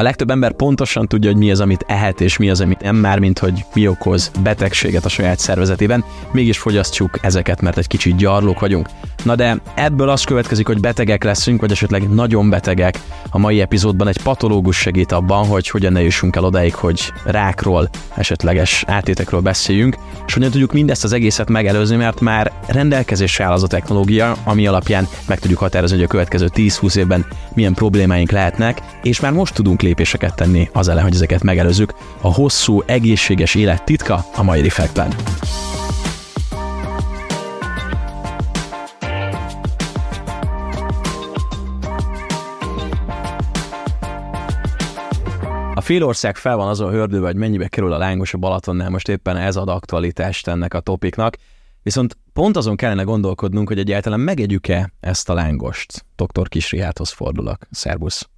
A legtöbb ember pontosan tudja, hogy mi az, amit ehet, és mi az, amit nem már, mint hogy mi okoz betegséget a saját szervezetében, mégis fogyasztjuk ezeket, mert egy kicsit gyarlók vagyunk. Na de ebből az következik, hogy betegek leszünk, vagy esetleg nagyon betegek. A mai epizódban egy patológus segít abban, hogy hogyan ne jussunk el odáig, hogy rákról, esetleges átétekről beszéljünk, és hogyan tudjuk mindezt az egészet megelőzni, mert már rendelkezésre áll az a technológia, ami alapján meg tudjuk határozni, hogy a következő 10-20 évben milyen problémáink lehetnek, és már most tudunk lépéseket tenni az ellen, hogy ezeket megelőzzük. A hosszú, egészséges élet titka a mai Reflectben. A félország fel van azon hördőve, hogy mennyibe kerül a lángos a Balatonnál, most éppen ez ad aktualitást ennek a topiknak. Viszont pont azon kellene gondolkodnunk, hogy egyáltalán megegyük-e ezt a lángost. Dr. Kisriáthoz fordulok. Szerbusz.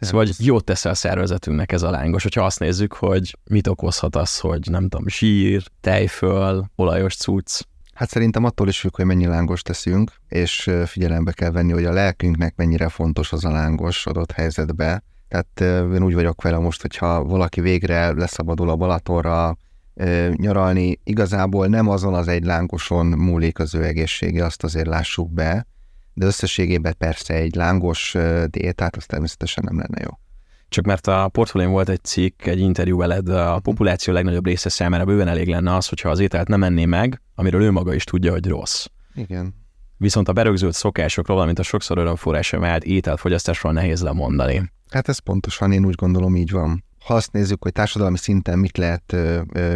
Szóval hogy jót tesz a szervezetünknek ez a lángos, hogyha azt nézzük, hogy mit okozhat az, hogy nem tudom, zsír, tejföl, olajos cucc. Hát szerintem attól is függ, hogy mennyi lángos teszünk, és figyelembe kell venni, hogy a lelkünknek mennyire fontos az a lángos adott helyzetbe. Tehát én úgy vagyok vele most, hogyha valaki végre leszabadul a Balatonra, nyaralni, igazából nem azon az egy lángoson múlik az ő egészsége, azt azért lássuk be, de összességében persze egy lángos diétát az természetesen nem lenne jó. Csak mert a portfólión volt egy cikk, egy interjú veled, a populáció legnagyobb része számára bőven elég lenne az, hogyha az ételt nem enné meg, amiről ő maga is tudja, hogy rossz. Igen. Viszont a berögzült szokásokról, valamint a sokszor örömforrása vált ételfogyasztásról nehéz lemondani. Hát ez pontosan, én úgy gondolom így van. Ha azt nézzük, hogy társadalmi szinten mit lehet,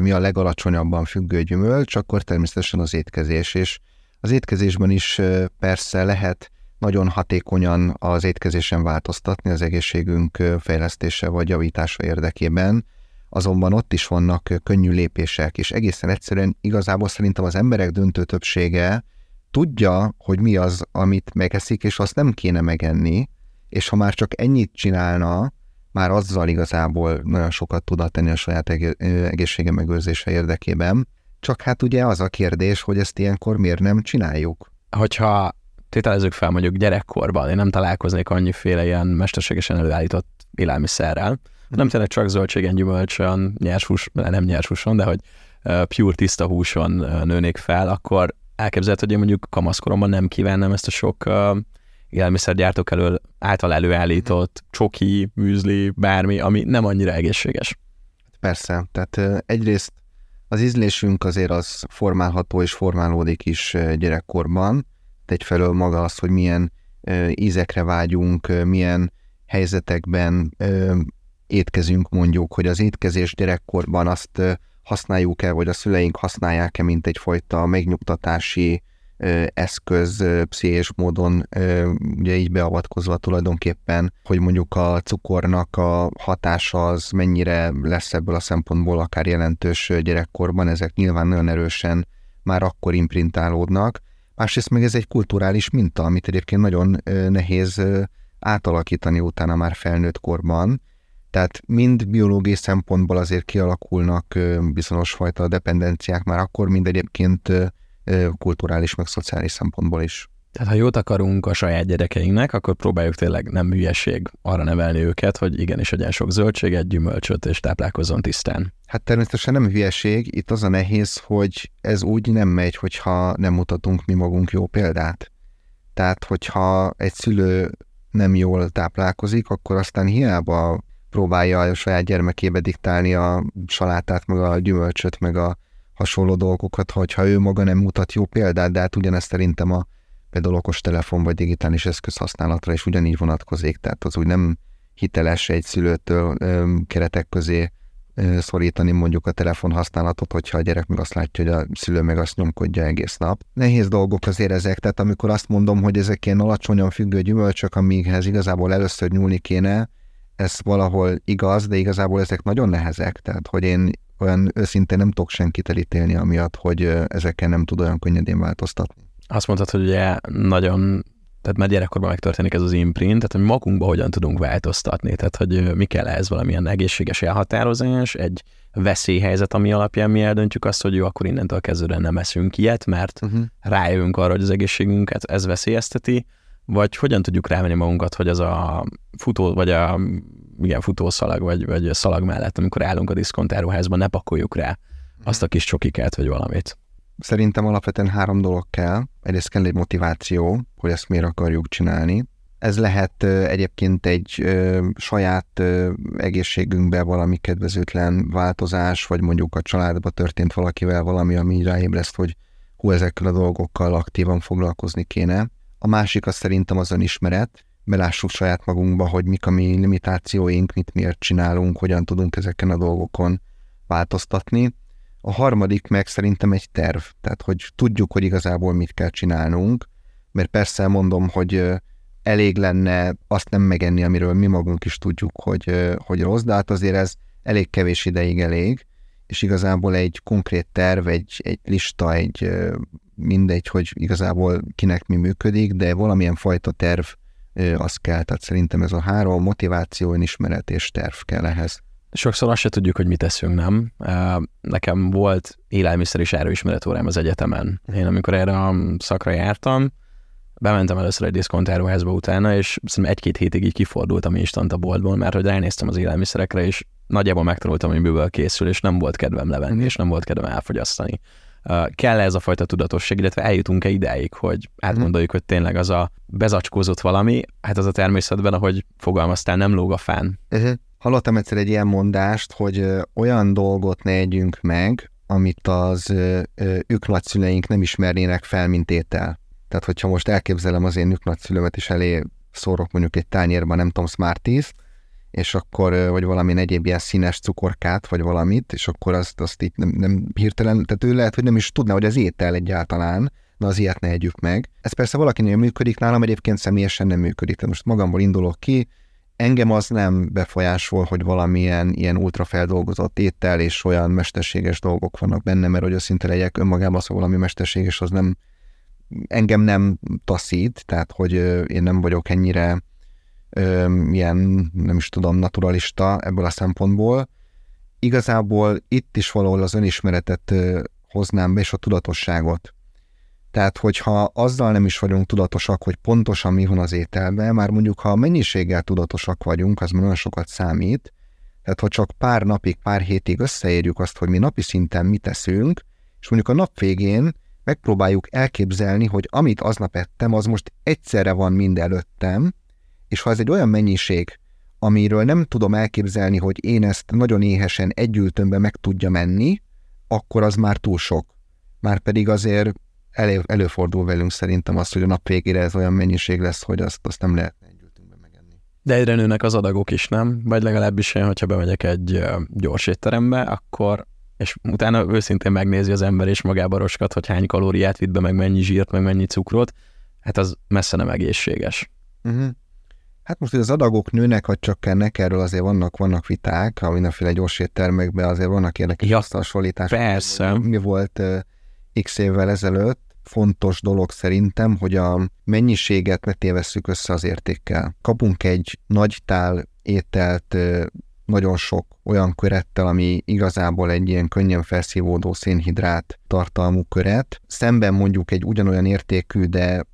mi a legalacsonyabban függő gyümölcs, akkor természetesen az étkezés, és az étkezésben is persze lehet nagyon hatékonyan az étkezésen változtatni az egészségünk fejlesztése vagy javítása érdekében, azonban ott is vannak könnyű lépések, és egészen egyszerűen igazából szerintem az emberek döntő többsége tudja, hogy mi az, amit megeszik, és azt nem kéne megenni, és ha már csak ennyit csinálna, már azzal igazából nagyon sokat tudna tenni a saját egészsége megőrzése érdekében. Csak hát ugye az a kérdés, hogy ezt ilyenkor miért nem csináljuk. Hogyha tételezzük fel mondjuk gyerekkorban, én nem találkoznék annyiféle ilyen mesterségesen előállított élelmiszerrel, mm. nem tényleg csak zöldségen, gyümölcsön, nyers hús, nem nyers húson, de hogy pure tiszta húson nőnék fel, akkor elképzelhető, hogy én mondjuk kamaszkoromban nem kívánnám ezt a sok élelmiszergyártók elől által előállított csoki, műzli, bármi, ami nem annyira egészséges. Persze, tehát egyrészt az ízlésünk azért az formálható és formálódik is gyerekkorban, egyfelől maga az, hogy milyen ízekre vágyunk, milyen helyzetekben étkezünk mondjuk, hogy az étkezés gyerekkorban azt használjuk-e, vagy a szüleink használják-e, mint egyfajta megnyugtatási eszköz pszichés módon ugye így beavatkozva tulajdonképpen, hogy mondjuk a cukornak a hatása az mennyire lesz ebből a szempontból akár jelentős gyerekkorban, ezek nyilván nagyon erősen már akkor imprintálódnak. Másrészt meg ez egy kulturális minta, amit egyébként nagyon nehéz átalakítani utána már felnőtt korban, tehát mind biológiai szempontból azért kialakulnak bizonyos fajta dependenciák már akkor, mind egyébként kulturális, meg szociális szempontból is. Tehát ha jót akarunk a saját gyerekeinknek, akkor próbáljuk tényleg nem hülyeség arra nevelni őket, hogy igenis egyen sok zöldséget, gyümölcsöt és táplálkozzon tisztán. Hát természetesen nem hülyeség, itt az a nehéz, hogy ez úgy nem megy, hogyha nem mutatunk mi magunk jó példát. Tehát, hogyha egy szülő nem jól táplálkozik, akkor aztán hiába próbálja a saját gyermekébe diktálni a salátát, meg a gyümölcsöt, meg a hasonló dolgokat, hogyha ő maga nem mutat jó példát, de hát ugyanezt szerintem a például okostelefon vagy digitális eszköz használatra is ugyanígy vonatkozik, tehát az úgy nem hiteles egy szülőtől ö, keretek közé ö, szorítani mondjuk a telefon használatot, hogyha a gyerek meg azt látja, hogy a szülő meg azt nyomkodja egész nap. Nehéz dolgok azért ezek, tehát amikor azt mondom, hogy ezek ilyen alacsonyan függő gyümölcsök, amikhez igazából először nyúlni kéne, ez valahol igaz, de igazából ezek nagyon nehezek, tehát hogy én olyan őszintén nem tudok senkit elítélni amiatt, hogy ezekkel nem tud olyan könnyedén változtatni. Azt mondtad, hogy ugye nagyon tehát már gyerekkorban megtörténik ez az imprint, tehát hogy magunkba hogyan tudunk változtatni, tehát hogy mi kell ehhez valamilyen egészséges elhatározás, egy veszélyhelyzet, ami alapján mi eldöntjük azt, hogy jó, akkor innentől kezdően nem eszünk ilyet, mert uh-huh. rájövünk arra, hogy az egészségünket ez veszélyezteti, vagy hogyan tudjuk rávenni magunkat, hogy az a futó, vagy a igen, futószalag, vagy, vagy a szalag mellett, amikor állunk a diszkontáruházban, ne pakoljuk rá azt a kis csokikát, vagy valamit. Szerintem alapvetően három dolog kell. Egyrészt kell egy motiváció, hogy ezt miért akarjuk csinálni. Ez lehet egyébként egy saját egészségünkbe valami kedvezőtlen változás, vagy mondjuk a családba történt valakivel valami, ami ráébreszt, hogy hú, ezekkel a dolgokkal aktívan foglalkozni kéne. A másik az szerintem az önismeret, belássuk saját magunkba, hogy mik a mi limitációink, mit miért csinálunk, hogyan tudunk ezeken a dolgokon változtatni. A harmadik meg szerintem egy terv, tehát hogy tudjuk, hogy igazából mit kell csinálnunk, mert persze mondom, hogy elég lenne azt nem megenni, amiről mi magunk is tudjuk, hogy, hogy rossz, de hát azért ez elég kevés ideig elég, és igazából egy konkrét terv, egy, egy lista, egy mindegy, hogy igazából kinek mi működik, de valamilyen fajta terv az kell. Tehát szerintem ez a három motiváció, ismeret és terv kell ehhez. Sokszor azt se tudjuk, hogy mit teszünk, nem? Nekem volt élelmiszer és erőismeret órám az egyetemen. Én amikor erre a szakra jártam, bementem először egy diszkontáruházba utána, és szerintem egy-két hétig így kifordultam instant a boltból, mert hogy ránéztem az élelmiszerekre, és nagyjából megtanultam, hogy miből készül, és nem volt kedvem levenni, és nem volt kedvem elfogyasztani. Kell ez a fajta tudatosság, illetve eljutunk-e ideig, hogy átgondoljuk, hogy tényleg az a bezacskózott valami, hát az a természetben, ahogy fogalmaztál, nem lóg a fán. Uh-huh. Hallottam egyszer egy ilyen mondást, hogy olyan dolgot ne együnk meg, amit az ők nagyszüleink nem ismernének fel, mint étel. Tehát, hogyha most elképzelem az én nagyszülőmet, és elé szórok mondjuk egy tányérban, nem tudom, Smarties, és akkor, vagy valami egyéb ilyen színes cukorkát, vagy valamit, és akkor azt, azt így nem, nem hirtelen, tehát ő lehet, hogy nem is tudná, hogy az étel egyáltalán, na az ilyet ne együk meg. Ez persze valakinél működik, nálam egyébként személyesen nem működik, tehát most magamból indulok ki, engem az nem befolyásol, hogy valamilyen ilyen ultrafeldolgozott étel és olyan mesterséges dolgok vannak benne, mert hogy őszinte legyek, önmagában az, valami mesterséges, az nem, engem nem taszít, tehát hogy én nem vagyok ennyire ilyen, nem is tudom, naturalista ebből a szempontból. Igazából itt is valahol az önismeretet hoznám be, és a tudatosságot. Tehát, hogyha azzal nem is vagyunk tudatosak, hogy pontosan mi van az ételben, már mondjuk, ha a mennyiséggel tudatosak vagyunk, az már nagyon sokat számít, tehát, ha csak pár napig, pár hétig összeérjük azt, hogy mi napi szinten mit teszünk, és mondjuk a nap végén megpróbáljuk elképzelni, hogy amit aznap ettem, az most egyszerre van mind előttem, és ha ez egy olyan mennyiség, amiről nem tudom elképzelni, hogy én ezt nagyon éhesen együltömbe meg tudja menni, akkor az már túl sok. Már pedig azért elő, előfordul velünk szerintem az, hogy a nap végére ez olyan mennyiség lesz, hogy azt, azt nem lehet együltünkbe megenni. De egyre nőnek az adagok is, nem? Vagy legalábbis én, hogyha bemegyek egy gyors étterembe, akkor és utána őszintén megnézi az ember és magába roskat, hogy hány kalóriát vitt be, meg mennyi zsírt, meg mennyi cukrot, hát az messze nem egészséges. Uh-huh. Hát most, hogy az adagok nőnek, vagy csökkennek, erről azért vannak, vannak viták, a mindenféle gyors éttermekben azért vannak érdekes ja, hasonlítások. Persze. Mi volt x évvel ezelőtt, fontos dolog szerintem, hogy a mennyiséget ne tévesszük össze az értékkel. Kapunk egy nagy tál ételt, nagyon sok olyan körettel, ami igazából egy ilyen könnyen felszívódó szénhidrát tartalmú köret, szemben mondjuk egy ugyanolyan értékű, de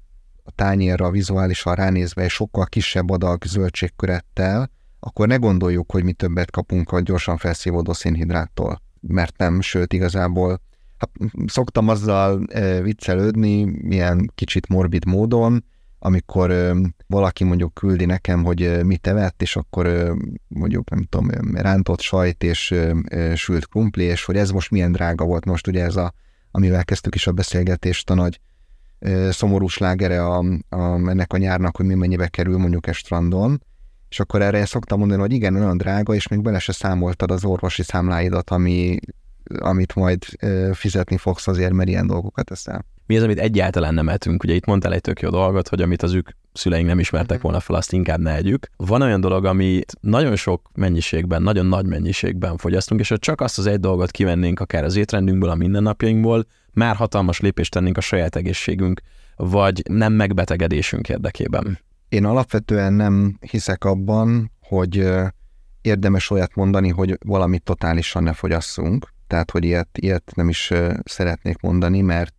a tányérra vizuálisan ránézve egy sokkal kisebb adag zöldségkörettel, akkor ne gondoljuk, hogy mi többet kapunk a gyorsan felszívódó szénhidráttól. Mert nem, sőt igazából hát, szoktam azzal e, viccelődni, ilyen kicsit morbid módon, amikor ö, valaki mondjuk küldi nekem, hogy ö, mit evett, és akkor ö, mondjuk nem tudom, rántott sajt és ö, ö, sült krumpli, és hogy ez most milyen drága volt most, ugye ez a, amivel kezdtük is a beszélgetést, a nagy szomorú slágere a, a, ennek a nyárnak, hogy mi mennyibe kerül mondjuk egy strandon, és akkor erre szoktam mondani, hogy igen, olyan drága, és még bele se számoltad az orvosi számláidat, ami, amit majd fizetni fogsz azért, mert ilyen dolgokat eszel. Mi az, amit egyáltalán nem etünk? Ugye itt mondtál egy tök jó dolgot, hogy amit az ők szüleink nem ismertek mhm. volna fel, azt inkább ne együk. Van olyan dolog, amit nagyon sok mennyiségben, nagyon nagy mennyiségben fogyasztunk, és ha csak azt az egy dolgot kivennénk akár az étrendünkből, a mindennapjainkból, már hatalmas lépést tennénk a saját egészségünk, vagy nem megbetegedésünk érdekében. Én alapvetően nem hiszek abban, hogy érdemes olyat mondani, hogy valamit totálisan ne fogyasszunk. Tehát, hogy ilyet, ilyet nem is szeretnék mondani, mert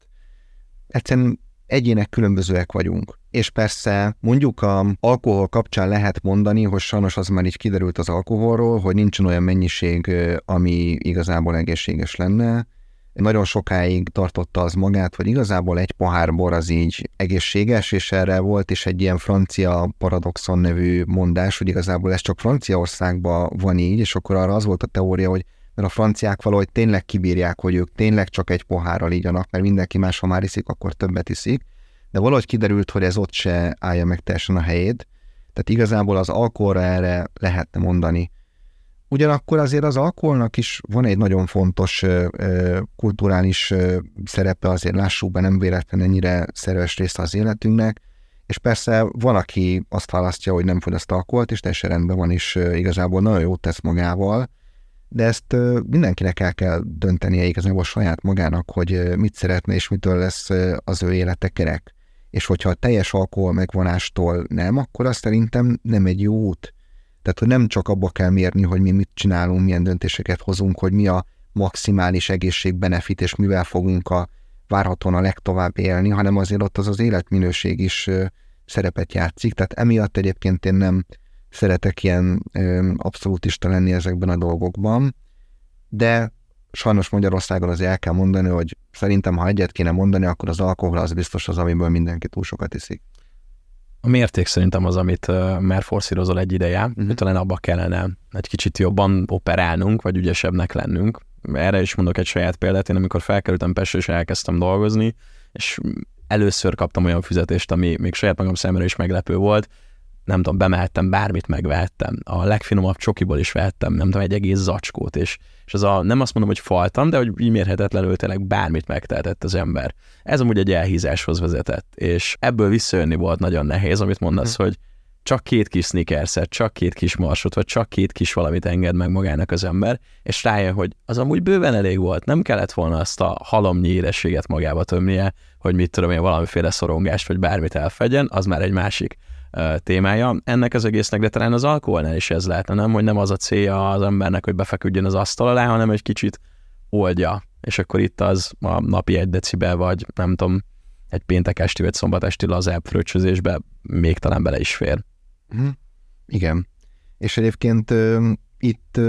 egyszerűen egyének különbözőek vagyunk. és persze mondjuk a alkohol kapcsán lehet mondani, hogy sajnos az már így kiderült az alkoholról, hogy nincsen olyan mennyiség, ami igazából egészséges lenne. Nagyon sokáig tartotta az magát, hogy igazából egy pohár bor az így egészséges, és erre volt is egy ilyen francia paradoxon nevű mondás, hogy igazából ez csak Franciaországban van így, és akkor arra az volt a teória, hogy mert a franciák valahogy tényleg kibírják, hogy ők tényleg csak egy pohárral ígyanak, mert mindenki más, ha már iszik, akkor többet iszik de valahogy kiderült, hogy ez ott se állja meg teljesen a helyét, tehát igazából az alkoholra erre lehetne mondani. Ugyanakkor azért az alkoholnak is van egy nagyon fontos kulturális szerepe, azért lássuk be, nem véletlen ennyire szerves része az életünknek, és persze van, aki azt választja, hogy nem fogyaszt alkoholt, és teljesen rendben van, és igazából nagyon jót tesz magával, de ezt mindenkinek el kell döntenie igazából saját magának, hogy mit szeretne, és mitől lesz az ő élete kerek. És hogyha a teljes alkohol megvonástól nem, akkor azt szerintem nem egy jó út. Tehát, hogy nem csak abba kell mérni, hogy mi mit csinálunk, milyen döntéseket hozunk, hogy mi a maximális egészségbenefit, és mivel fogunk a várhatóan a legtovább élni, hanem azért ott az az életminőség is szerepet játszik. Tehát emiatt egyébként én nem szeretek ilyen abszolútista lenni ezekben a dolgokban, de sajnos Magyarországon azért el kell mondani, hogy szerintem, ha egyet kéne mondani, akkor az alkohol az biztos az, amiből mindenki túl sokat iszik. A mérték szerintem az, amit már forszírozol egy ideje, uh-huh. hogy talán abba kellene egy kicsit jobban operálnunk, vagy ügyesebbnek lennünk. Erre is mondok egy saját példát, én amikor felkerültem Pestre és elkezdtem dolgozni, és először kaptam olyan fizetést, ami még saját magam szemre is meglepő volt, nem tudom, bemehettem, bármit megvehettem. A legfinomabb csokiból is vehettem, nem tudom, egy egész zacskót, és, és az a, nem azt mondom, hogy faltam, de hogy mérhetetlenül tényleg bármit megtehetett az ember. Ez amúgy egy elhízáshoz vezetett, és ebből visszajönni volt nagyon nehéz, amit mondasz, hmm. hogy csak két kis sneakerset, csak két kis marsot, vagy csak két kis valamit enged meg magának az ember, és rájön, hogy az amúgy bőven elég volt, nem kellett volna azt a halomnyi érességet magába tömnie, hogy mit tudom én, valamiféle szorongást, vagy bármit elfedjen, az már egy másik témája ennek az egésznek, de talán az alkoholnál is ez lehetne, nem? Hogy nem az a célja az embernek, hogy befeküdjön az asztal alá, hanem egy kicsit oldja. És akkor itt az a napi egy decibel, vagy nem tudom, egy péntek esti vagy szombat esti lazább fröccsözésbe még talán bele is fér. Mm, igen. És egyébként itt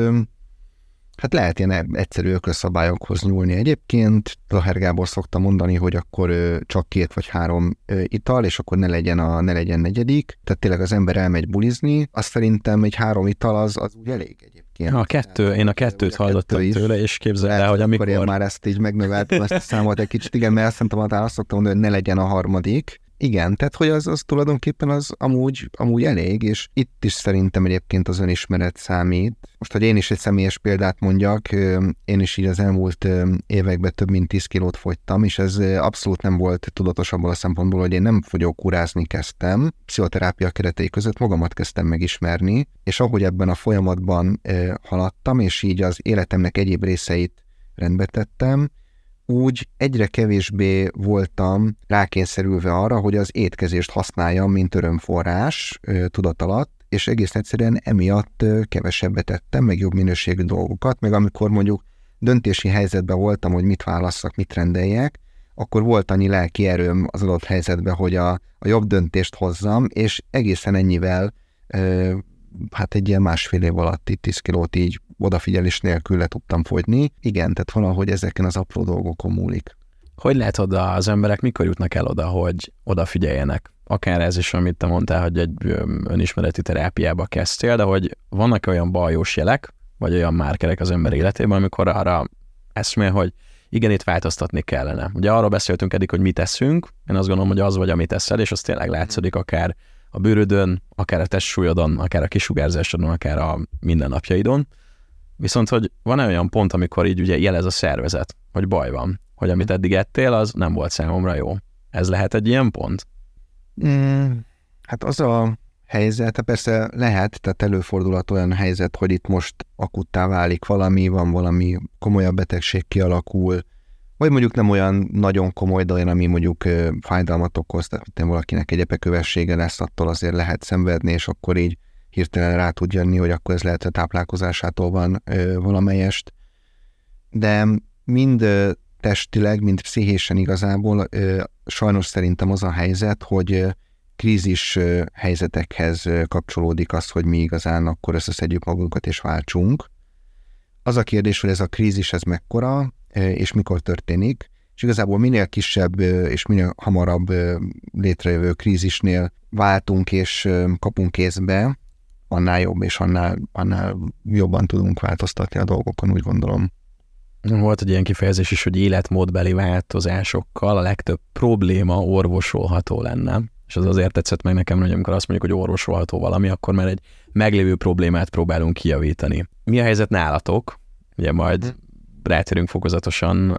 Hát lehet ilyen egyszerű ökölszabályokhoz nyúlni egyébként. Laher Gábor szokta mondani, hogy akkor csak két vagy három ital, és akkor ne legyen a ne legyen negyedik. Tehát tényleg az ember elmegy bulizni, azt szerintem egy három ital az, az úgy elég egyébként. A kettő, én a kettőt a hallottam kettő tőle, és képzeld el, hogy amikor... Akkor én már ezt így megnöveltem, ezt a számot egy kicsit, igen, mert azt szerintem azt szoktam mondani, hogy ne legyen a harmadik, igen, tehát hogy az, az tulajdonképpen az amúgy, amúgy elég, és itt is szerintem egyébként az önismeret számít. Most, hogy én is egy személyes példát mondjak, én is így az elmúlt években több mint 10 kilót fogytam, és ez abszolút nem volt tudatos abból a szempontból, hogy én nem fogyókúrázni kezdtem. Pszichoterápia keretei között magamat kezdtem megismerni, és ahogy ebben a folyamatban haladtam, és így az életemnek egyéb részeit rendbe tettem, úgy egyre kevésbé voltam rákényszerülve arra, hogy az étkezést használjam, mint örömforrás tudat alatt, és egész egyszerűen emiatt kevesebbet tettem, meg jobb minőségű dolgokat, meg amikor mondjuk döntési helyzetben voltam, hogy mit válasszak, mit rendeljek, akkor volt annyi lelki erőm az adott helyzetben, hogy a, a jobb döntést hozzam, és egészen ennyivel hát egy ilyen másfél év alatt itt 10 kilót így odafigyelés nélkül le tudtam fogyni. Igen, tehát valahogy ezeken az apró dolgokon múlik. Hogy lehet oda az emberek, mikor jutnak el oda, hogy odafigyeljenek? Akár ez is, amit te mondtál, hogy egy önismereti terápiába kezdtél, de hogy vannak olyan bajós jelek, vagy olyan márkerek az ember életében, amikor arra eszmél, hogy igen, itt változtatni kellene. Ugye arról beszéltünk eddig, hogy mit teszünk, én azt gondolom, hogy az vagy, amit teszel, és az tényleg látszik akár a bőrödön, akár a testsúlyodon, akár a kisugárzásodon, akár a mindennapjaidon. Viszont, hogy van -e olyan pont, amikor így ugye jelez a szervezet, hogy baj van, hogy amit eddig ettél, az nem volt számomra jó. Ez lehet egy ilyen pont? Mm, hát az a helyzet, hát persze lehet, tehát előfordulhat olyan helyzet, hogy itt most akuttá válik valami, van valami komolyabb betegség kialakul, vagy mondjuk nem olyan nagyon komoly, de olyan, ami mondjuk fájdalmat okoz, tehát valakinek egy epekövessége lesz, attól azért lehet szenvedni, és akkor így hirtelen rá tud jönni, hogy akkor ez lehet a táplálkozásától van ö, valamelyest. De mind ö, testileg, mind pszichésen igazából ö, sajnos szerintem az a helyzet, hogy ö, krízis helyzetekhez kapcsolódik az, hogy mi igazán akkor összeszedjük magunkat és váltsunk. Az a kérdés, hogy ez a krízis ez mekkora, és mikor történik, és igazából minél kisebb és minél hamarabb létrejövő krízisnél váltunk és kapunk kézbe, annál jobb, és annál, annál jobban tudunk változtatni a dolgokon, úgy gondolom. Volt egy ilyen kifejezés is, hogy életmódbeli változásokkal a legtöbb probléma orvosolható lenne. És az azért tetszett meg nekem, hogy amikor azt mondjuk, hogy orvosolható valami, akkor már egy meglévő problémát próbálunk kijavítani. Mi a helyzet nálatok? Ugye majd hmm. Rátérünk fokozatosan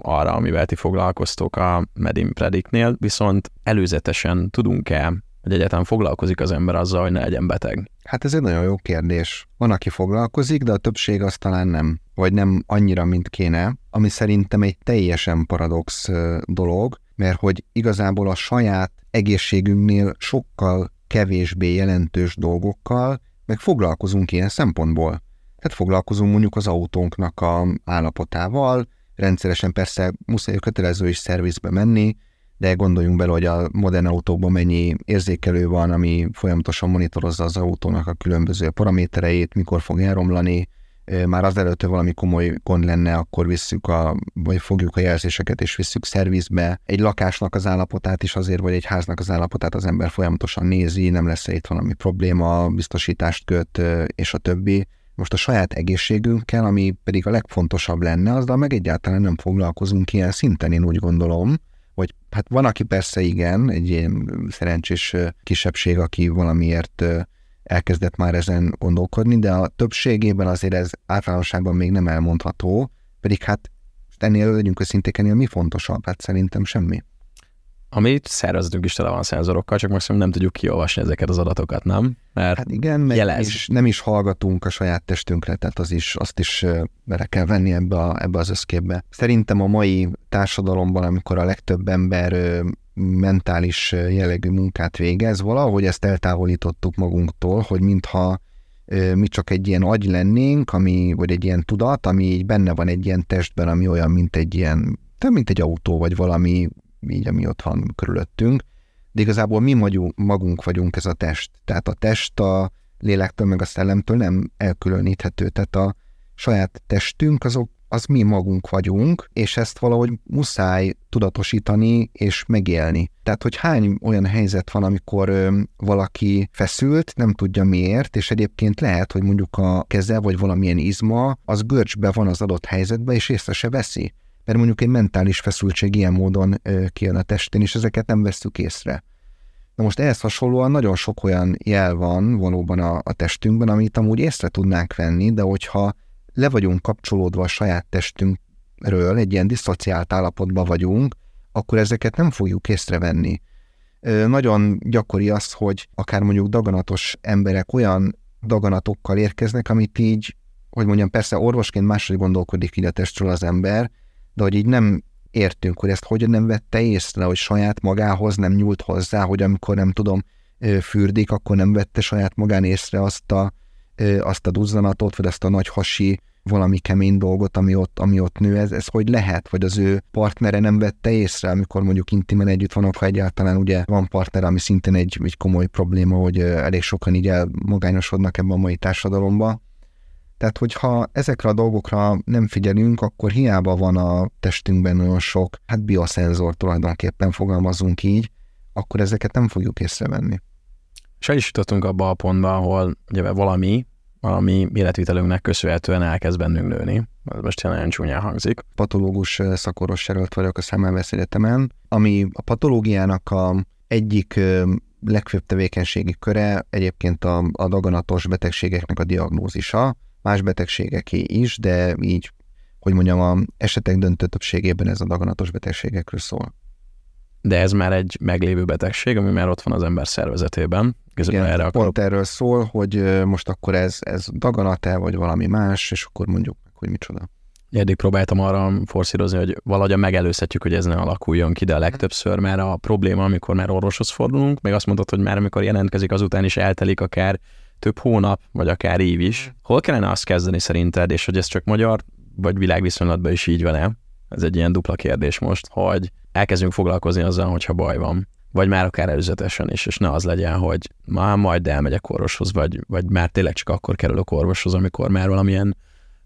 arra, amivel ti foglalkoztok a Medin Predictnél, viszont előzetesen tudunk-e hogy egyáltalán foglalkozik az ember azzal, hogy ne legyen beteg? Hát ez egy nagyon jó kérdés. Van, aki foglalkozik, de a többség az talán nem, vagy nem annyira, mint kéne, ami szerintem egy teljesen paradox dolog, mert hogy igazából a saját egészségünknél sokkal kevésbé jelentős dolgokkal, meg foglalkozunk ilyen szempontból. Tehát foglalkozunk mondjuk az autónknak a állapotával, rendszeresen persze muszáj kötelező is szervizbe menni, de gondoljunk bele, hogy a modern autókban mennyi érzékelő van, ami folyamatosan monitorozza az autónak a különböző paramétereit, mikor fog elromlani, már azelőtt, hogy valami komoly gond lenne, akkor visszük a, vagy fogjuk a jelzéseket és visszük szervizbe. Egy lakásnak az állapotát is azért, vagy egy háznak az állapotát az ember folyamatosan nézi, nem lesz itt valami probléma, biztosítást köt, és a többi. Most a saját egészségünkkel, ami pedig a legfontosabb lenne, azzal meg egyáltalán nem foglalkozunk ilyen szinten, én úgy gondolom hogy hát van, aki persze igen, egy ilyen szerencsés kisebbség, aki valamiért elkezdett már ezen gondolkodni, de a többségében azért ez általánosságban még nem elmondható, pedig hát ennél legyünk őszinték, ennél mi fontosabb? Hát szerintem semmi. A mi szervezetünk is tele van szenzorokkal, csak maximum nem tudjuk kiolvasni ezeket az adatokat, nem? Mert hát igen, meg jelez. És nem is hallgatunk a saját testünkre, tehát az is, azt is bele kell venni ebbe, a, ebbe az összképbe. Szerintem a mai társadalomban, amikor a legtöbb ember mentális jellegű munkát végez, valahogy ezt eltávolítottuk magunktól, hogy mintha mi csak egy ilyen agy lennénk, ami, vagy egy ilyen tudat, ami így benne van egy ilyen testben, ami olyan, mint egy ilyen, mint egy autó, vagy valami így, ami ott van körülöttünk, de igazából mi magunk vagyunk ez a test. Tehát a test a lélektől meg a szellemtől nem elkülöníthető. Tehát a saját testünk azok, az mi magunk vagyunk, és ezt valahogy muszáj tudatosítani és megélni. Tehát, hogy hány olyan helyzet van, amikor ö, valaki feszült, nem tudja miért, és egyébként lehet, hogy mondjuk a keze vagy valamilyen izma, az görcsbe van az adott helyzetbe, és észre se veszi mert mondjuk egy mentális feszültség ilyen módon kijön a testén, és ezeket nem veszük észre. Na most ehhez hasonlóan nagyon sok olyan jel van valóban a, a testünkben, amit amúgy észre tudnánk venni, de hogyha le vagyunk kapcsolódva a saját testünkről, egy ilyen diszociált állapotban vagyunk, akkor ezeket nem fogjuk észrevenni. Nagyon gyakori az, hogy akár mondjuk daganatos emberek olyan daganatokkal érkeznek, amit így, hogy mondjam, persze orvosként máshogy gondolkodik így a testről az ember, de hogy így nem értünk, hogy ezt hogyan nem vette észre, hogy saját magához nem nyúlt hozzá, hogy amikor nem tudom, fürdik, akkor nem vette saját magán észre azt a, azt a duzzanatot, vagy azt a nagy hasi valami kemény dolgot, ami ott, ami ott nő, ez, ez hogy lehet, vagy az ő partnere nem vette észre, amikor mondjuk intimen együtt vannak, ha egyáltalán ugye van partner, ami szintén egy, egy komoly probléma, hogy elég sokan így elmagányosodnak ebben a mai társadalomban, tehát, hogyha ezekre a dolgokra nem figyelünk, akkor hiába van a testünkben olyan sok, hát bioszenzor tulajdonképpen fogalmazunk így, akkor ezeket nem fogjuk észrevenni. És el is jutottunk abba a pontba, ahol ugye valami, valami életvitelünknek köszönhetően elkezd bennünk nőni. Ez most nagyon csúnyán hangzik. Patológus szakoros jelölt vagyok a Szemmelweis Egyetemen, ami a patológiának a egyik legfőbb tevékenységi köre egyébként a, a daganatos betegségeknek a diagnózisa, más betegségeké is, de így, hogy mondjam, a esetek döntő többségében ez a daganatos betegségekről szól. De ez már egy meglévő betegség, ami már ott van az ember szervezetében. Igen, erre akarok... pont erről szól, hogy most akkor ez, ez daganat-e, vagy valami más, és akkor mondjuk hogy micsoda. Eddig próbáltam arra forszírozni, hogy valahogy megelőzhetjük, hogy ez ne alakuljon ki, de a legtöbbször már a probléma, amikor már orvoshoz fordulunk, még azt mondod, hogy már amikor jelentkezik, azután is eltelik akár több hónap, vagy akár év is. Mm. Hol kellene azt kezdeni szerinted, és hogy ez csak magyar vagy világviszonylatban is így van-e? Ez egy ilyen dupla kérdés most, hogy elkezdünk foglalkozni azzal, hogyha baj van. vagy már akár előzetesen is, és ne az legyen, hogy már majd elmegyek orvoshoz, vagy, vagy már tényleg csak akkor kerülök orvoshoz, amikor már valamilyen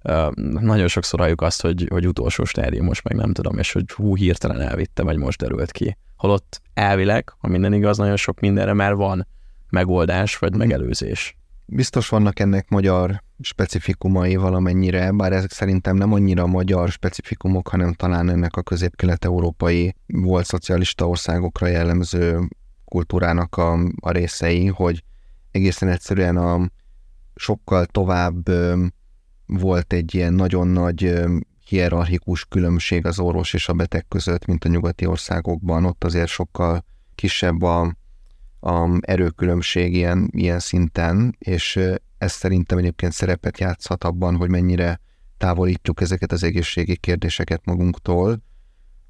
uh, nagyon sokszor halljuk azt, hogy, hogy utolsó most meg nem tudom, és hogy hú, hirtelen elvitte, vagy most derült ki. Holott elvileg, ha minden igaz, nagyon sok mindenre már van megoldás, vagy megelőzés. Biztos vannak ennek magyar specifikumai valamennyire, bár ezek szerintem nem annyira magyar specifikumok, hanem talán ennek a közép-kelet-európai volt szocialista országokra jellemző kultúrának a, a részei, hogy egészen egyszerűen a sokkal tovább volt egy ilyen nagyon nagy hierarchikus különbség az orvos és a beteg között, mint a nyugati országokban. Ott azért sokkal kisebb a, a erőkülönbség ilyen, ilyen szinten, és ez szerintem egyébként szerepet játszhat abban, hogy mennyire távolítjuk ezeket az egészségi kérdéseket magunktól.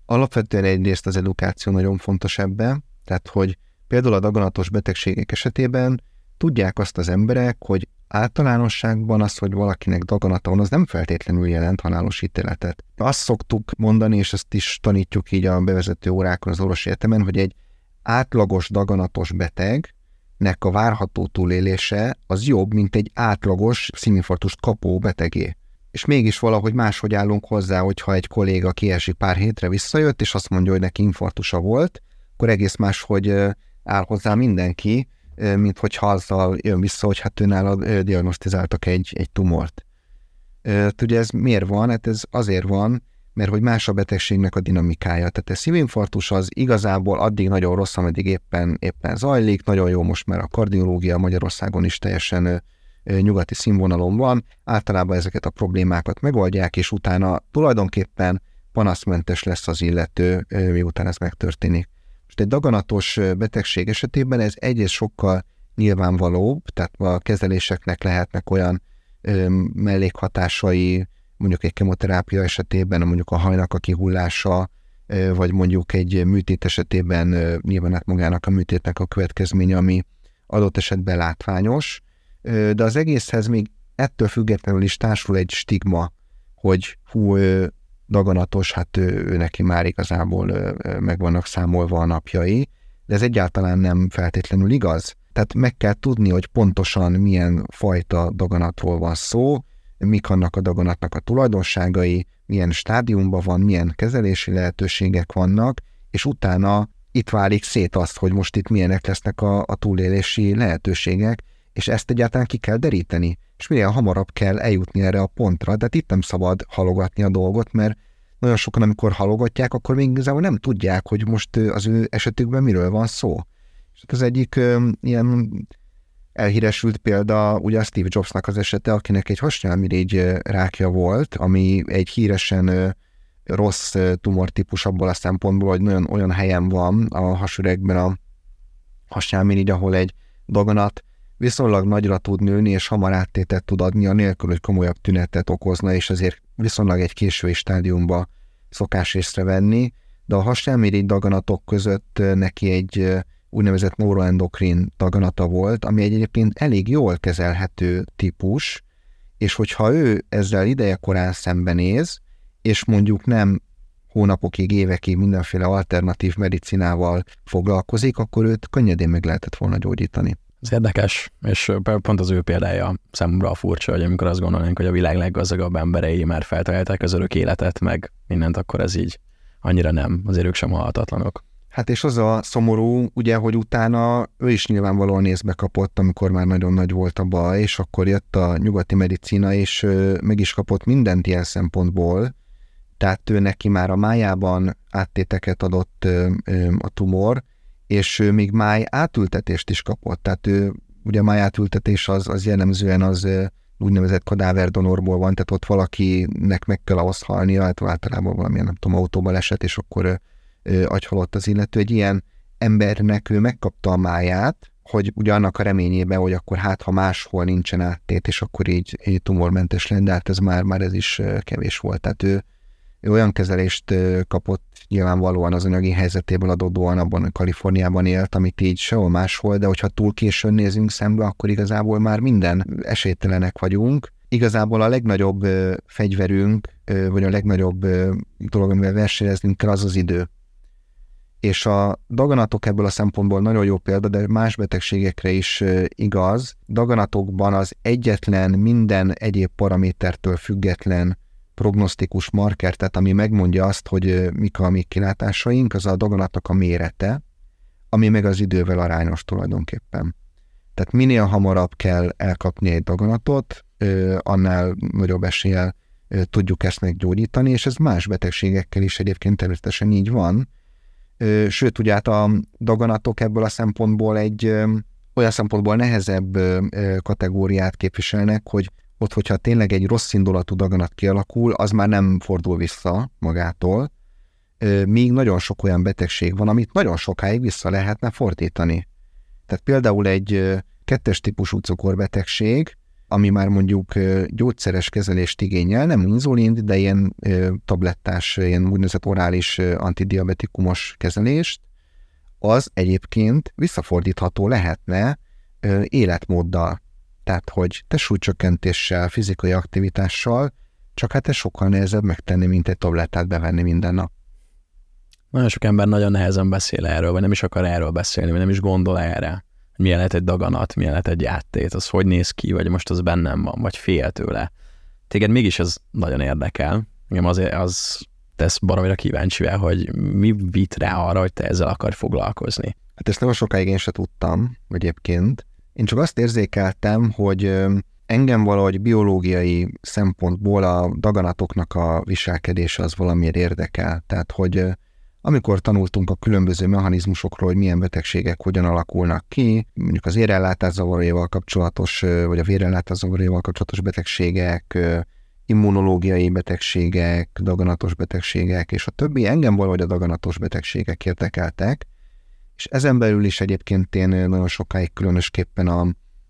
Alapvetően egyrészt az edukáció nagyon fontos ebben, tehát hogy például a daganatos betegségek esetében tudják azt az emberek, hogy általánosságban az, hogy valakinek daganata van, az nem feltétlenül jelent halálos ítéletet. Azt szoktuk mondani, és ezt is tanítjuk így a bevezető órákon az orvosi egyetemen, hogy egy átlagos daganatos betegnek a várható túlélése az jobb, mint egy átlagos szívinfarktust kapó betegé. És mégis valahogy máshogy állunk hozzá, hogyha egy kolléga kiesik pár hétre visszajött, és azt mondja, hogy neki infarktusa volt, akkor egész máshogy áll hozzá mindenki, mint hogyha azzal jön vissza, hogy hát őnála diagnosztizáltak egy, egy tumort. Ugye ez miért van? Hát ez azért van, mert hogy más a betegségnek a dinamikája. Tehát a szívinfarktus az igazából addig nagyon rossz, ameddig éppen, éppen zajlik, nagyon jó most már a kardiológia Magyarországon is teljesen nyugati színvonalon van, általában ezeket a problémákat megoldják, és utána tulajdonképpen panaszmentes lesz az illető, miután ez megtörténik. Most egy daganatos betegség esetében ez egyrészt sokkal nyilvánvalóbb, tehát a kezeléseknek lehetnek olyan mellékhatásai, mondjuk egy kemoterápia esetében, mondjuk a hajnak a kihullása, vagy mondjuk egy műtét esetében nyilván hát magának a műtétnek a következménye, ami adott esetben látványos, de az egészhez még ettől függetlenül is társul egy stigma, hogy hú, daganatos, hát ő, ő neki már igazából meg vannak számolva a napjai, de ez egyáltalán nem feltétlenül igaz. Tehát meg kell tudni, hogy pontosan milyen fajta daganatról van szó, mik annak a daganatnak a tulajdonságai, milyen stádiumban van, milyen kezelési lehetőségek vannak, és utána itt válik szét azt, hogy most itt milyenek lesznek a, a túlélési lehetőségek, és ezt egyáltalán ki kell deríteni, és minél hamarabb kell eljutni erre a pontra, de itt nem szabad halogatni a dolgot, mert nagyon sokan, amikor halogatják, akkor még igazából nem tudják, hogy most az ő esetükben miről van szó. És az egyik ö, ilyen elhíresült példa ugye a Steve Jobsnak az esete, akinek egy hasnyálmirigy rákja volt, ami egy híresen rossz tumortípus abból a szempontból, hogy nagyon olyan helyen van a hasüregben a hasnyálmirigy, ahol egy daganat viszonylag nagyra tud nőni, és hamar áttétet tud adni, anélkül, hogy komolyabb tünetet okozna, és azért viszonylag egy késői stádiumba szokás észrevenni, de a hasnyálmirigy daganatok között neki egy úgynevezett neuroendokrin daganata volt, ami egyébként elég jól kezelhető típus, és hogyha ő ezzel ideje korán szembenéz, és mondjuk nem hónapokig, évekig mindenféle alternatív medicinával foglalkozik, akkor őt könnyedén meg lehetett volna gyógyítani. Ez érdekes, és pont az ő példája számomra a furcsa, hogy amikor azt gondolnánk, hogy a világ leggazdagabb emberei már feltalálták az örök életet, meg mindent, akkor ez így annyira nem, azért ők sem halhatatlanok. Hát és az a szomorú, ugye, hogy utána ő is nyilvánvalóan nézbe kapott, amikor már nagyon nagy volt a baj, és akkor jött a nyugati medicina, és meg is kapott mindent ilyen szempontból, tehát ő neki már a májában áttéteket adott a tumor, és ő még máj átültetést is kapott. Tehát ő, ugye a máj átültetés az, az jellemzően az úgynevezett kadáverdonorból van, tehát ott valakinek meg kell ahhoz halnia, hát általában valamilyen, nem tudom, autóban esett, és akkor agyhalott az illető. Egy ilyen embernek ő megkapta a máját, hogy ugye annak a reményében, hogy akkor hát, ha máshol nincsen áttét, és akkor így, így tumormentes lenne, de hát ez már, már ez is kevés volt. Tehát ő, ő olyan kezelést kapott nyilvánvalóan az anyagi helyzetéből adódóan abban a Kaliforniában élt, amit így sehol máshol, de hogyha túl későn nézünk szembe, akkor igazából már minden esélytelenek vagyunk. Igazából a legnagyobb fegyverünk, vagy a legnagyobb dolog, amivel versenyeznünk kell, az az idő. És a daganatok ebből a szempontból nagyon jó példa, de más betegségekre is igaz. Daganatokban az egyetlen minden egyéb paramétertől független prognosztikus marker, tehát ami megmondja azt, hogy mik a mi kilátásaink, az a daganatnak a mérete, ami meg az idővel arányos tulajdonképpen. Tehát minél hamarabb kell elkapni egy daganatot, annál nagyobb eséllyel tudjuk ezt meggyógyítani, és ez más betegségekkel is egyébként természetesen így van. Sőt, ugye hát a daganatok ebből a szempontból egy olyan szempontból nehezebb kategóriát képviselnek, hogy ott, hogyha tényleg egy rossz indulatú daganat kialakul, az már nem fordul vissza magától, míg nagyon sok olyan betegség van, amit nagyon sokáig vissza lehetne fordítani. Tehát például egy kettes típusú cukorbetegség, ami már mondjuk gyógyszeres kezelést igényel, nem inzulint, de ilyen tablettás, ilyen úgynevezett orális antidiabetikumos kezelést, az egyébként visszafordítható lehetne életmóddal. Tehát, hogy te súlycsökkentéssel, fizikai aktivitással, csak hát ez sokkal nehezebb megtenni, mint egy tablettát bevenni minden nap. Nagyon sok ember nagyon nehezen beszél erről, vagy nem is akar erről beszélni, vagy nem is gondol erre. Milyen lehet egy daganat, milyen lehet egy játtét, az hogy néz ki, vagy most az bennem van, vagy fél tőle. Téged mégis ez nagyon érdekel. Engem azért az tesz baromira kíváncsi hogy mi vitt rá arra, hogy te ezzel akar foglalkozni. Hát ezt nagyon sokáig én se tudtam egyébként. Én csak azt érzékeltem, hogy engem valahogy biológiai szempontból a daganatoknak a viselkedése az valamiért érdekel. Tehát, hogy amikor tanultunk a különböző mechanizmusokról, hogy milyen betegségek hogyan alakulnak ki, mondjuk az érellátás zavaraival kapcsolatos, vagy a vérellátás zavaraival kapcsolatos betegségek, immunológiai betegségek, daganatos betegségek, és a többi engem valahogy a daganatos betegségek érdekeltek, és ezen belül is egyébként én nagyon sokáig különösképpen a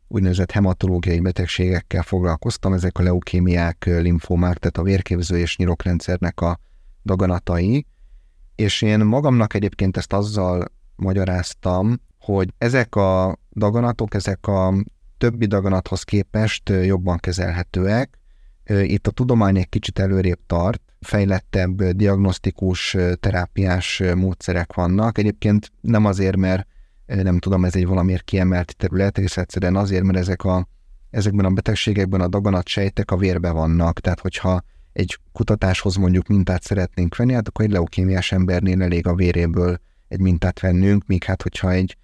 úgynevezett hematológiai betegségekkel foglalkoztam, ezek a leukémiák, limfomák, tehát a vérképző és nyirokrendszernek a daganatai, és én magamnak egyébként ezt azzal magyaráztam, hogy ezek a daganatok, ezek a többi daganathoz képest jobban kezelhetőek. Itt a tudomány egy kicsit előrébb tart, fejlettebb diagnosztikus terápiás módszerek vannak. Egyébként nem azért, mert nem tudom, ez egy valamiért kiemelt terület, és egyszerűen azért, mert ezek a, ezekben a betegségekben a daganatsejtek a vérbe vannak. Tehát, hogyha egy kutatáshoz mondjuk mintát szeretnénk venni, hát akkor egy leukémiás embernél elég a véréből egy mintát vennünk, míg hát hogyha egy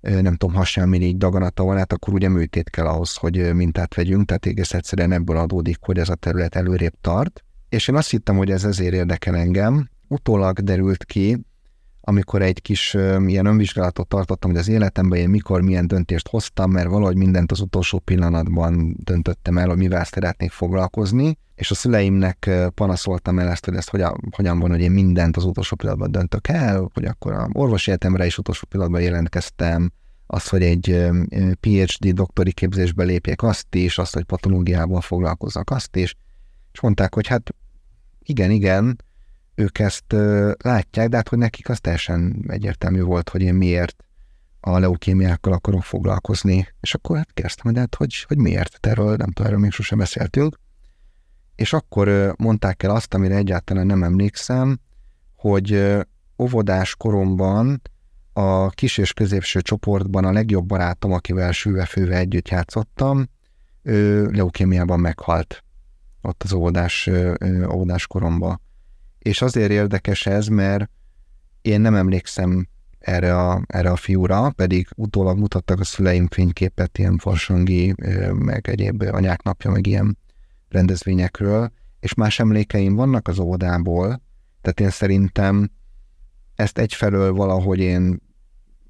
nem tudom, hasselmirigy daganata van, hát akkor ugye műtét kell ahhoz, hogy mintát vegyünk, tehát egész egyszerűen ebből adódik, hogy ez a terület előrébb tart. És én azt hittem, hogy ez ezért érdekel engem. Utólag derült ki, amikor egy kis ilyen önvizsgálatot tartottam, hogy az életemben én mikor milyen döntést hoztam, mert valahogy mindent az utolsó pillanatban döntöttem el, hogy mivel szeretnék foglalkozni, és a szüleimnek panaszoltam el ezt, hogy ezt hogyan, hogyan van, hogy én mindent az utolsó pillanatban döntök el, hogy akkor a orvosi egyetemre is utolsó pillanatban jelentkeztem, az, hogy egy PhD doktori képzésbe lépjek, azt is, azt, hogy patológiával foglalkozzak, azt is, és mondták, hogy hát igen, igen, ők ezt látják, de hát hogy nekik az teljesen egyértelmű volt, hogy én miért a leukémiákkal akarok foglalkozni. És akkor hát kérdeztem, de hát hogy, hogy miért? Hát erről nem tudom, erről még sosem beszéltünk. És akkor mondták el azt, amire egyáltalán nem emlékszem, hogy óvodás koromban a kis és középső csoportban a legjobb barátom, akivel sülve-főve együtt játszottam, ő leukémiában meghalt ott az óvodás, óvodás koromban. És azért érdekes ez, mert én nem emlékszem erre a, erre a fiúra, pedig utólag mutattak a szüleim fényképet, ilyen farsangi, meg egyéb anyák napja, meg ilyen rendezvényekről, és más emlékeim vannak az óvodából, tehát én szerintem ezt egyfelől valahogy én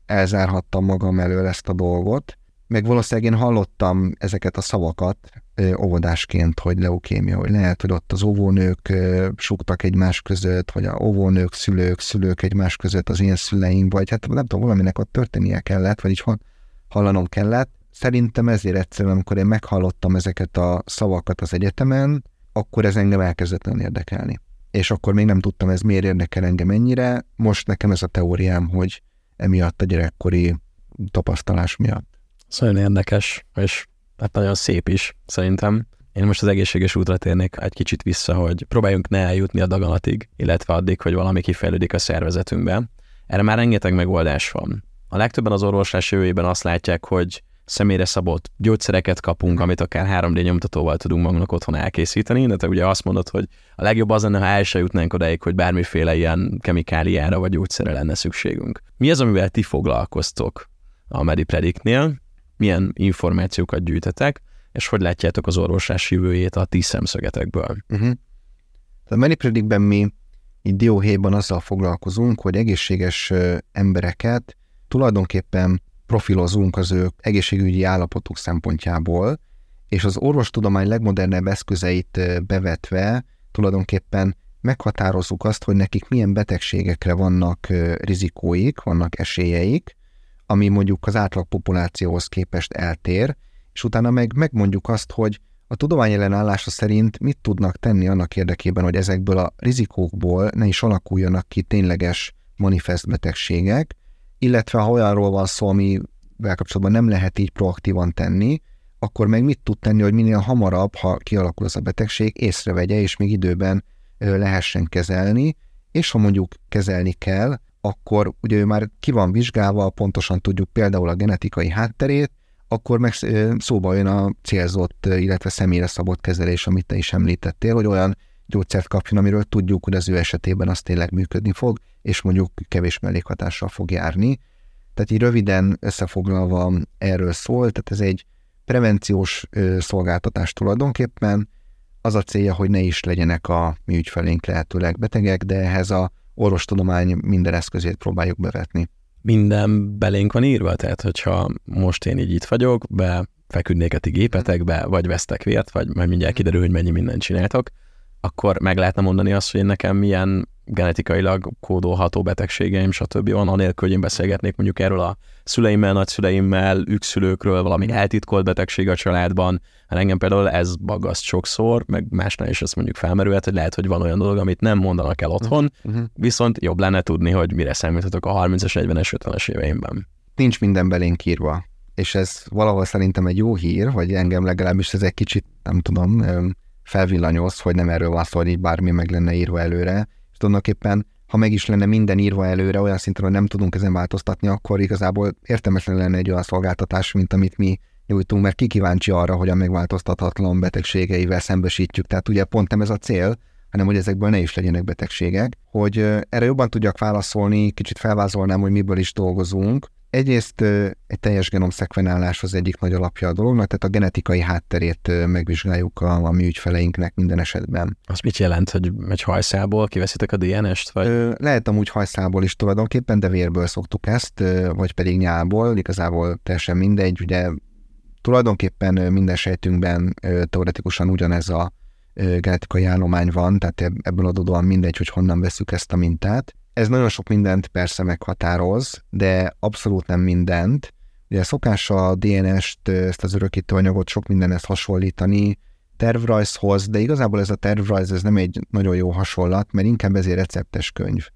elzárhattam magam elől ezt a dolgot, meg valószínűleg én hallottam ezeket a szavakat óvodásként, hogy leukémia, hogy lehet, hogy ott az óvónők súgtak egymás között, vagy a óvónők, szülők, szülők egymás között az én szüleim, vagy hát nem tudom, valaminek ott történnie kellett, vagy így hallanom kellett. Szerintem ezért egyszerűen, amikor én meghallottam ezeket a szavakat az egyetemen, akkor ez engem elkezdett érdekelni. És akkor még nem tudtam, ez miért érdekel engem ennyire. Most nekem ez a teóriám, hogy emiatt a gyerekkori tapasztalás miatt. Ez nagyon érdekes, és hát nagyon szép is, szerintem. Én most az egészséges útra térnék egy kicsit vissza, hogy próbáljunk ne eljutni a daganatig, illetve addig, hogy valami kifejlődik a szervezetünkben. Erre már rengeteg megoldás van. A legtöbben az orvoslás jövőjében azt látják, hogy személyre szabott gyógyszereket kapunk, amit akár 3D nyomtatóval tudunk magunknak otthon elkészíteni, de te ugye azt mondod, hogy a legjobb az lenne, ha el se jutnánk odáig, hogy bármiféle ilyen kemikáliára vagy gyógyszerre lenne szükségünk. Mi az, amivel ti foglalkoztok a MediPredictnél? Milyen információkat gyűjtetek, és hogy látjátok az orvoslás jövőjét a ti szemszögetekből? Uh-huh. A MediPredictben mi így dióhéjban azzal foglalkozunk, hogy egészséges embereket tulajdonképpen profilozunk az ő egészségügyi állapotuk szempontjából, és az orvostudomány legmodernebb eszközeit bevetve tulajdonképpen meghatározzuk azt, hogy nekik milyen betegségekre vannak rizikóik, vannak esélyeik, ami mondjuk az átlag populációhoz képest eltér, és utána meg megmondjuk azt, hogy a tudomány ellenállása szerint mit tudnak tenni annak érdekében, hogy ezekből a rizikókból ne is alakuljanak ki tényleges manifest betegségek, illetve ha olyanról van szó, amivel kapcsolatban nem lehet így proaktívan tenni, akkor meg mit tud tenni, hogy minél hamarabb, ha kialakul az a betegség, észrevegye, és még időben lehessen kezelni, és ha mondjuk kezelni kell, akkor ugye ő már ki van vizsgálva, pontosan tudjuk például a genetikai hátterét, akkor meg szóba jön a célzott, illetve személyre szabott kezelés, amit te is említettél, hogy olyan gyógyszert kapjon, amiről tudjuk, hogy az ő esetében az tényleg működni fog, és mondjuk kevés mellékhatással fog járni. Tehát így röviden összefoglalva erről szól, tehát ez egy prevenciós szolgáltatás tulajdonképpen, az a célja, hogy ne is legyenek a mi ügyfelénk lehetőleg betegek, de ehhez a orvostudomány minden eszközét próbáljuk bevetni. Minden belénk van írva, tehát hogyha most én így itt vagyok, be feküdnék a ti gépetekbe, vagy vesztek vért, vagy majd mindjárt kiderül, hogy mennyi mindent csináltok, akkor meg lehetne mondani azt, hogy nekem milyen genetikailag kódolható betegségeim, stb. van, anélkül, hogy én beszélgetnék mondjuk erről a szüleimmel, nagyszüleimmel, ükszülőkről, valami eltitkolt betegség a családban, mert engem például ez bagaszt sokszor, meg másnál is azt mondjuk felmerülhet, hogy lehet, hogy van olyan dolog, amit nem mondanak el otthon, uh-huh. viszont jobb lenne tudni, hogy mire számíthatok a 30-as, 40-es, 50-es éveimben. Nincs minden belénk írva, és ez valahol szerintem egy jó hír, vagy engem legalábbis ez egy kicsit, nem tudom, felvillanyoz, hogy nem erről van szó, hogy így bármi meg lenne írva előre, és tulajdonképpen ha meg is lenne minden írva előre olyan szinten, hogy nem tudunk ezen változtatni, akkor igazából értelmetlen lenne egy olyan szolgáltatás, mint amit mi nyújtunk, mert ki kíváncsi arra, hogy a megváltoztathatlan betegségeivel szembesítjük. Tehát ugye pont nem ez a cél, hanem hogy ezekből ne is legyenek betegségek. Hogy erre jobban tudjak válaszolni, kicsit felvázolnám, hogy miből is dolgozunk. Egyrészt egy teljes genomszekvenálás az egyik nagy alapja a dolognak, tehát a genetikai hátterét megvizsgáljuk a, a mi ügyfeleinknek minden esetben. Az mit jelent, hogy egy hajszából kiveszitek a DNS-t? Vagy? Lehet amúgy hajszából is tulajdonképpen, de vérből szoktuk ezt, vagy pedig nyálból, igazából teljesen mindegy, ugye tulajdonképpen minden sejtünkben teoretikusan ugyanez a genetikai állomány van, tehát ebből adódóan mindegy, hogy honnan veszük ezt a mintát. Ez nagyon sok mindent persze meghatároz, de abszolút nem mindent. Ugye szokás a DNS-t, ezt az örökítőanyagot sok mindenhez hasonlítani, tervrajzhoz, de igazából ez a tervrajz ez nem egy nagyon jó hasonlat, mert inkább ezért receptes könyv.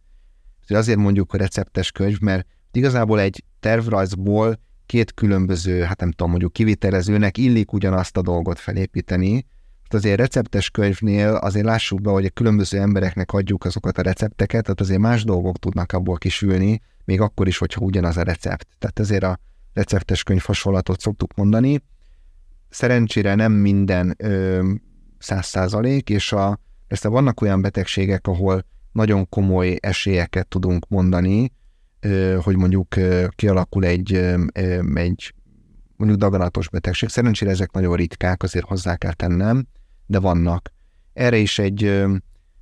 Azért mondjuk, hogy receptes könyv, mert igazából egy tervrajzból két különböző, hát nem tudom, mondjuk kivitelezőnek illik ugyanazt a dolgot felépíteni, azért receptes könyvnél azért lássuk be, hogy a különböző embereknek adjuk azokat a recepteket, tehát azért más dolgok tudnak abból kisülni, még akkor is, hogyha ugyanaz a recept. Tehát ezért a receptes könyv hasonlatot szoktuk mondani. Szerencsére nem minden száz százalék, és a, persze vannak olyan betegségek, ahol nagyon komoly esélyeket tudunk mondani, ö, hogy mondjuk ö, kialakul egy, ö, egy mondjuk daganatos betegség. Szerencsére ezek nagyon ritkák, azért hozzá kell tennem, de vannak. Erre is egy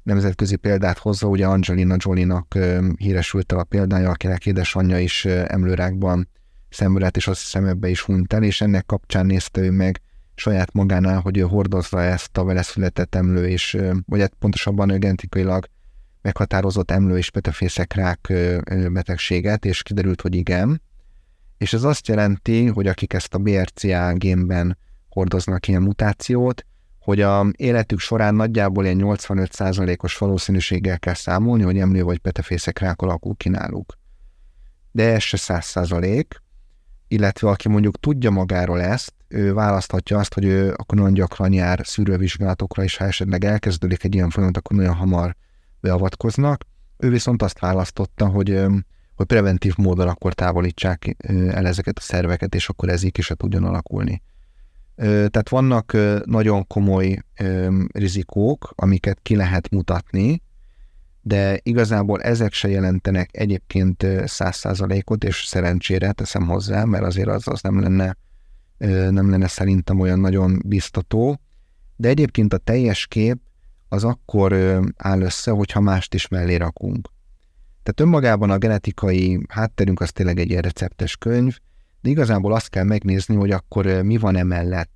nemzetközi példát hozza, ugye Angelina Jolie-nak híresült el a példája, akinek édesanyja is emlőrákban szenvedett, és azt hiszem ebbe is hunyt el, és ennek kapcsán nézte ő meg saját magánál, hogy ő hordozza ezt a vele született emlő, és, vagy hát pontosabban ő genetikailag meghatározott emlő és petefészekrák betegséget, és kiderült, hogy igen. És ez azt jelenti, hogy akik ezt a BRCA génben hordoznak ilyen mutációt, hogy a életük során nagyjából ilyen 85%-os valószínűséggel kell számolni, hogy emlő vagy petefészek rák alakul ki náluk. De ez se 100%, illetve aki mondjuk tudja magáról ezt, ő választhatja azt, hogy ő akkor nagyon gyakran jár szűrővizsgálatokra, és ha esetleg elkezdődik egy ilyen folyamat, akkor nagyon hamar beavatkoznak. Ő viszont azt választotta, hogy, hogy preventív módon akkor távolítsák el ezeket a szerveket, és akkor ez így is se tudjon alakulni. Tehát vannak nagyon komoly rizikók, amiket ki lehet mutatni, de igazából ezek se jelentenek egyébként száz százalékot, és szerencsére teszem hozzá, mert azért az, az nem lenne nem lenne szerintem olyan nagyon biztató, de egyébként a teljes kép az akkor áll össze, hogyha mást is mellé rakunk. Tehát önmagában a genetikai hátterünk az tényleg egy ilyen receptes könyv, de igazából azt kell megnézni, hogy akkor mi van emellett.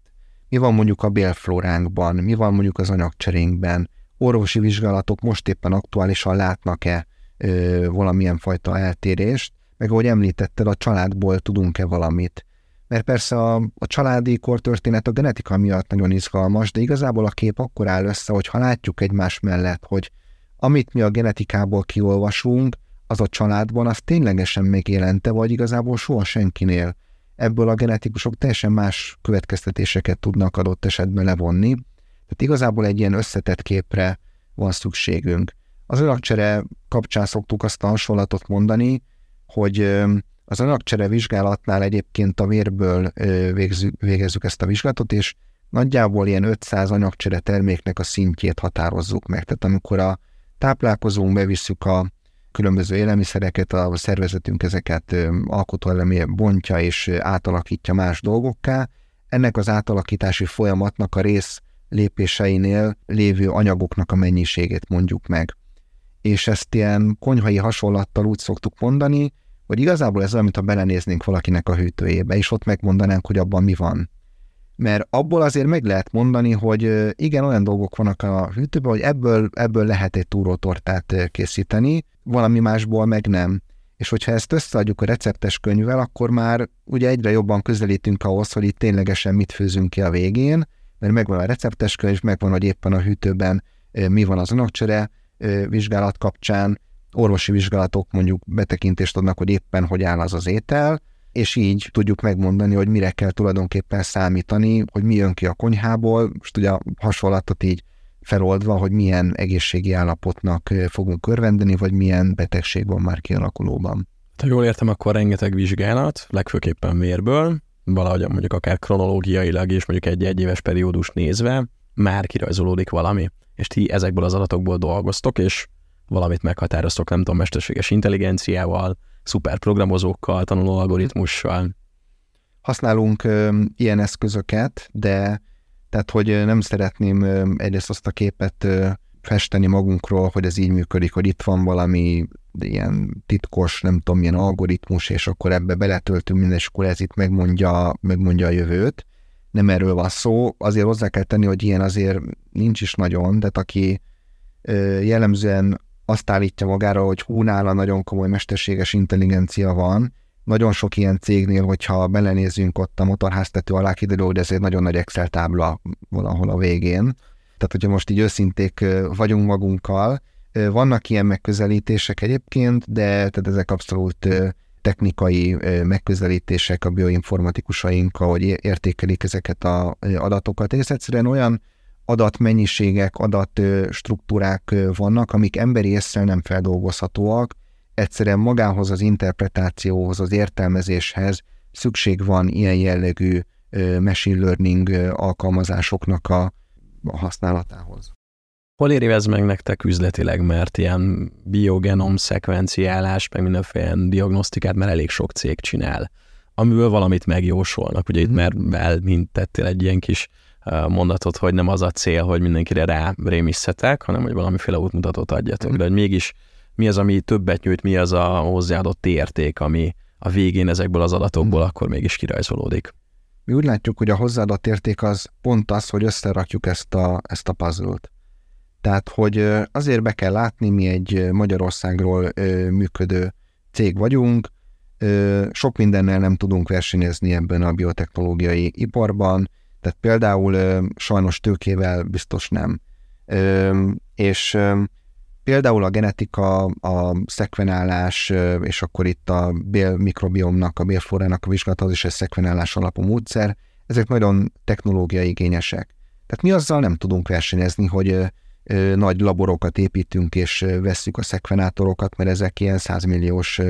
Mi van mondjuk a bélflóránkban, mi van mondjuk az anyagcserénkben, orvosi vizsgálatok most éppen aktuálisan látnak-e ö, valamilyen fajta eltérést, meg ahogy említetted, a családból tudunk-e valamit. Mert persze a, a családi kortörténet a genetika miatt nagyon izgalmas, de igazából a kép akkor áll össze, hogy ha látjuk egymás mellett, hogy amit mi a genetikából kiolvasunk, az a családban, az ténylegesen megjelente, vagy igazából soha senkinél. Ebből a genetikusok teljesen más következtetéseket tudnak adott esetben levonni. Tehát igazából egy ilyen összetett képre van szükségünk. Az anyagcsere kapcsán szoktuk azt a hasonlatot mondani, hogy az anyagcsere vizsgálatnál egyébként a vérből végzük, végezzük ezt a vizsgálatot, és nagyjából ilyen 500 anyagcsere terméknek a szintjét határozzuk meg. Tehát amikor a táplálkozónk bevisszük a különböző élelmiszereket, a szervezetünk ezeket alkotóelemé bontja és átalakítja más dolgokká, ennek az átalakítási folyamatnak a rész lépéseinél lévő anyagoknak a mennyiségét mondjuk meg. És ezt ilyen konyhai hasonlattal úgy szoktuk mondani, hogy igazából ez olyan, mintha belenéznénk valakinek a hűtőjébe, és ott megmondanánk, hogy abban mi van. Mert abból azért meg lehet mondani, hogy igen, olyan dolgok vannak a hűtőben, hogy ebből, ebből lehet egy túrótortát készíteni, valami másból meg nem. És hogyha ezt összeadjuk a receptes könyvvel, akkor már ugye egyre jobban közelítünk ahhoz, hogy itt ténylegesen mit főzünk ki a végén, mert megvan a receptes könyv, megvan, hogy éppen a hűtőben mi van az anyagcsere vizsgálat kapcsán, orvosi vizsgálatok mondjuk betekintést adnak, hogy éppen hogy áll az az étel, és így tudjuk megmondani, hogy mire kell tulajdonképpen számítani, hogy mi jön ki a konyhából, most ugye a hasonlatot így feloldva, hogy milyen egészségi állapotnak fogunk örvendeni, vagy milyen betegség van már kialakulóban. Ha jól értem, akkor rengeteg vizsgálat, legfőképpen vérből, valahogy mondjuk akár kronológiailag és mondjuk egy egyéves periódus nézve, már kirajzolódik valami, és ti ezekből az adatokból dolgoztok, és valamit meghatároztok, nem tudom, mesterséges intelligenciával, szuperprogramozókkal, tanuló algoritmussal. Használunk ö, ilyen eszközöket, de tehát, hogy nem szeretném ö, egyrészt azt a képet ö, festeni magunkról, hogy ez így működik, hogy itt van valami ilyen titkos, nem tudom, milyen algoritmus, és akkor ebbe beletöltünk minden, és akkor ez itt megmondja, megmondja a jövőt. Nem erről van szó. Azért hozzá kell tenni, hogy ilyen azért nincs is nagyon, de aki jellemzően azt állítja magára, hogy húnála nagyon komoly mesterséges intelligencia van. Nagyon sok ilyen cégnél, hogyha belenézünk ott a motorháztető alá, kiderül, hogy ez egy nagyon nagy Excel tábla valahol a végén. Tehát, hogyha most így őszinték vagyunk magunkkal, vannak ilyen megközelítések egyébként, de tehát ezek abszolút technikai megközelítések a bioinformatikusaink, ahogy értékelik ezeket az adatokat. Ez egyszerűen olyan adatmennyiségek, adatstruktúrák vannak, amik emberi észre nem feldolgozhatóak, egyszerűen magához az interpretációhoz, az értelmezéshez szükség van ilyen jellegű machine learning alkalmazásoknak a, használatához. Hol éri ez meg nektek üzletileg, mert ilyen biogenom szekvenciálás, meg mindenféle diagnosztikát már elég sok cég csinál, amiből valamit megjósolnak. Ugye itt mhm. már elmintettél egy ilyen kis mondatot, hogy nem az a cél, hogy mindenkire rá rémisszetek, hanem hogy valamiféle útmutatót adjatok. Mm. De hogy mégis mi az, ami többet nyújt, mi az a hozzáadott érték, ami a végén ezekből az adatokból akkor mégis kirajzolódik. Mi úgy látjuk, hogy a hozzáadott érték az pont az, hogy összerakjuk ezt a, ezt a puzzle-t. Tehát, hogy azért be kell látni, mi egy Magyarországról működő cég vagyunk, sok mindennel nem tudunk versenyezni ebben a biotechnológiai iparban, tehát például ö, sajnos tőkével biztos nem. Ö, és ö, például a genetika, a szekvenálás, ö, és akkor itt a bélmikrobiomnak, a bélflorának a vizsgálata, az is egy szekvenálás alapú módszer, ezek nagyon technológiai igényesek. Tehát mi azzal nem tudunk versenyezni, hogy nagy laborokat építünk, és vesszük a szekvenátorokat, mert ezek ilyen 100 milliós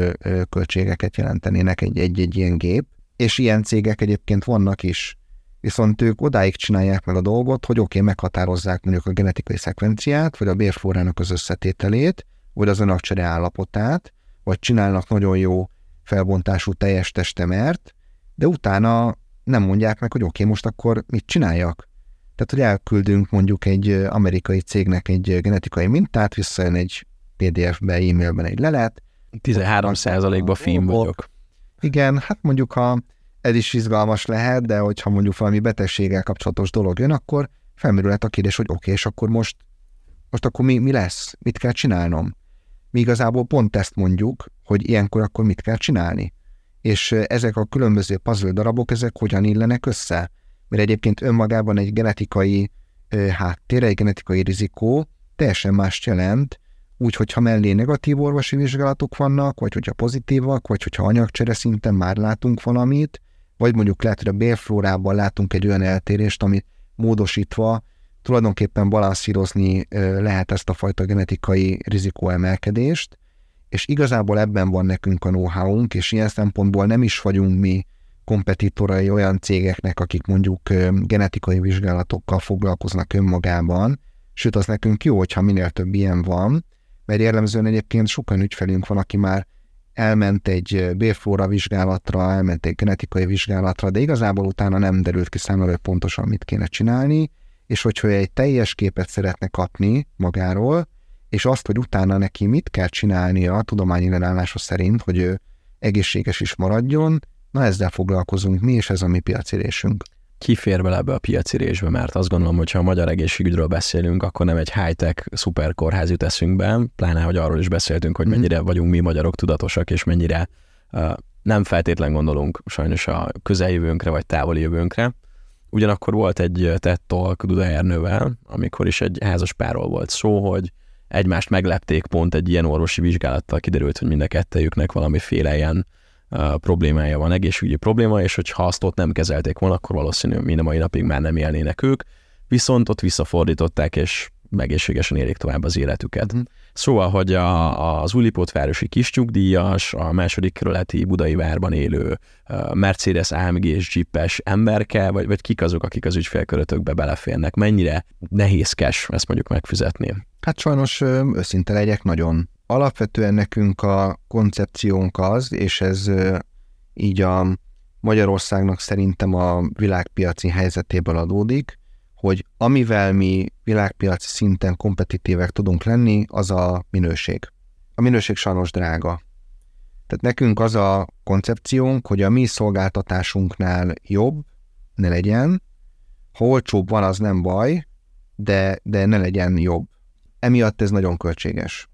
költségeket jelentenének egy-egy ilyen gép. És ilyen cégek egyébként vannak is. Viszont ők odáig csinálják meg a dolgot, hogy oké, okay, meghatározzák mondjuk a genetikai szekvenciát, vagy a bérfórának az összetételét, vagy az önakcsere állapotát, vagy csinálnak nagyon jó felbontású teljes testemert, de utána nem mondják meg, hogy oké, okay, most akkor mit csináljak? Tehát, hogy elküldünk mondjuk egy amerikai cégnek egy genetikai mintát, visszajön egy PDF-be, e-mailben egy lelet. 13 ba film vagyok. Igen, hát mondjuk ha ez is izgalmas lehet, de hogyha mondjuk valami betegséggel kapcsolatos dolog jön, akkor felmerülhet a kérdés, hogy oké, okay, és akkor most, most akkor mi, mi lesz? Mit kell csinálnom? Mi igazából pont ezt mondjuk, hogy ilyenkor akkor mit kell csinálni. És ezek a különböző puzzle darabok, ezek hogyan illenek össze? Mert egyébként önmagában egy genetikai háttér, egy genetikai rizikó teljesen más jelent, úgy, hogyha mellé negatív orvosi vizsgálatok vannak, vagy hogyha pozitívak, vagy hogyha anyagcsere szinten már látunk valamit, vagy mondjuk lehet, hogy a bérflórában látunk egy olyan eltérést, amit módosítva tulajdonképpen balanszírozni lehet ezt a fajta genetikai rizikóemelkedést, és igazából ebben van nekünk a know-how-unk, és ilyen szempontból nem is vagyunk mi kompetitorai olyan cégeknek, akik mondjuk genetikai vizsgálatokkal foglalkoznak önmagában, sőt, az nekünk jó, hogyha minél több ilyen van, mert jellemzően egyébként sokan ügyfelünk van, aki már elment egy bérflóra vizsgálatra, elment egy genetikai vizsgálatra, de igazából utána nem derült ki számára, hogy pontosan mit kéne csinálni, és hogyha egy teljes képet szeretne kapni magáról, és azt, hogy utána neki mit kell csinálnia a tudományi leállása szerint, hogy ő egészséges is maradjon, na ezzel foglalkozunk mi, és ez a mi piacirésünk kifér bele ebbe a piaci részbe, mert azt gondolom, hogy ha a magyar egészségügyről beszélünk, akkor nem egy high-tech szuperkórház jut eszünkbe, pláne, hogy arról is beszéltünk, hogy mhm. mennyire vagyunk mi magyarok tudatosak, és mennyire uh, nem feltétlen gondolunk sajnos a közeljövőnkre, vagy távoli jövőnkre. Ugyanakkor volt egy TED Talk Duda Ernővel, amikor is egy házas párról volt szó, hogy egymást meglepték pont egy ilyen orvosi vizsgálattal, kiderült, hogy mind a kettejüknek valamiféle ilyen problémája van, egészségügyi probléma, és hogyha azt ott nem kezelték volna, akkor valószínű mind a mai napig már nem élnének ők, viszont ott visszafordították, és egészségesen élik tovább az életüket. Mm. Szóval, hogy a, az Újlipótvárosi kisnyugdíjas, a második kerületi budai várban élő Mercedes AMG és Jeepes emberke, vagy, vagy kik azok, akik az ügyfélkörötökbe beleférnek, mennyire nehézkes ezt mondjuk megfizetni? Hát sajnos őszinte legyek, nagyon alapvetően nekünk a koncepciónk az, és ez így a Magyarországnak szerintem a világpiaci helyzetéből adódik, hogy amivel mi világpiaci szinten kompetitívek tudunk lenni, az a minőség. A minőség sajnos drága. Tehát nekünk az a koncepciónk, hogy a mi szolgáltatásunknál jobb ne legyen, ha olcsóbb van, az nem baj, de, de ne legyen jobb. Emiatt ez nagyon költséges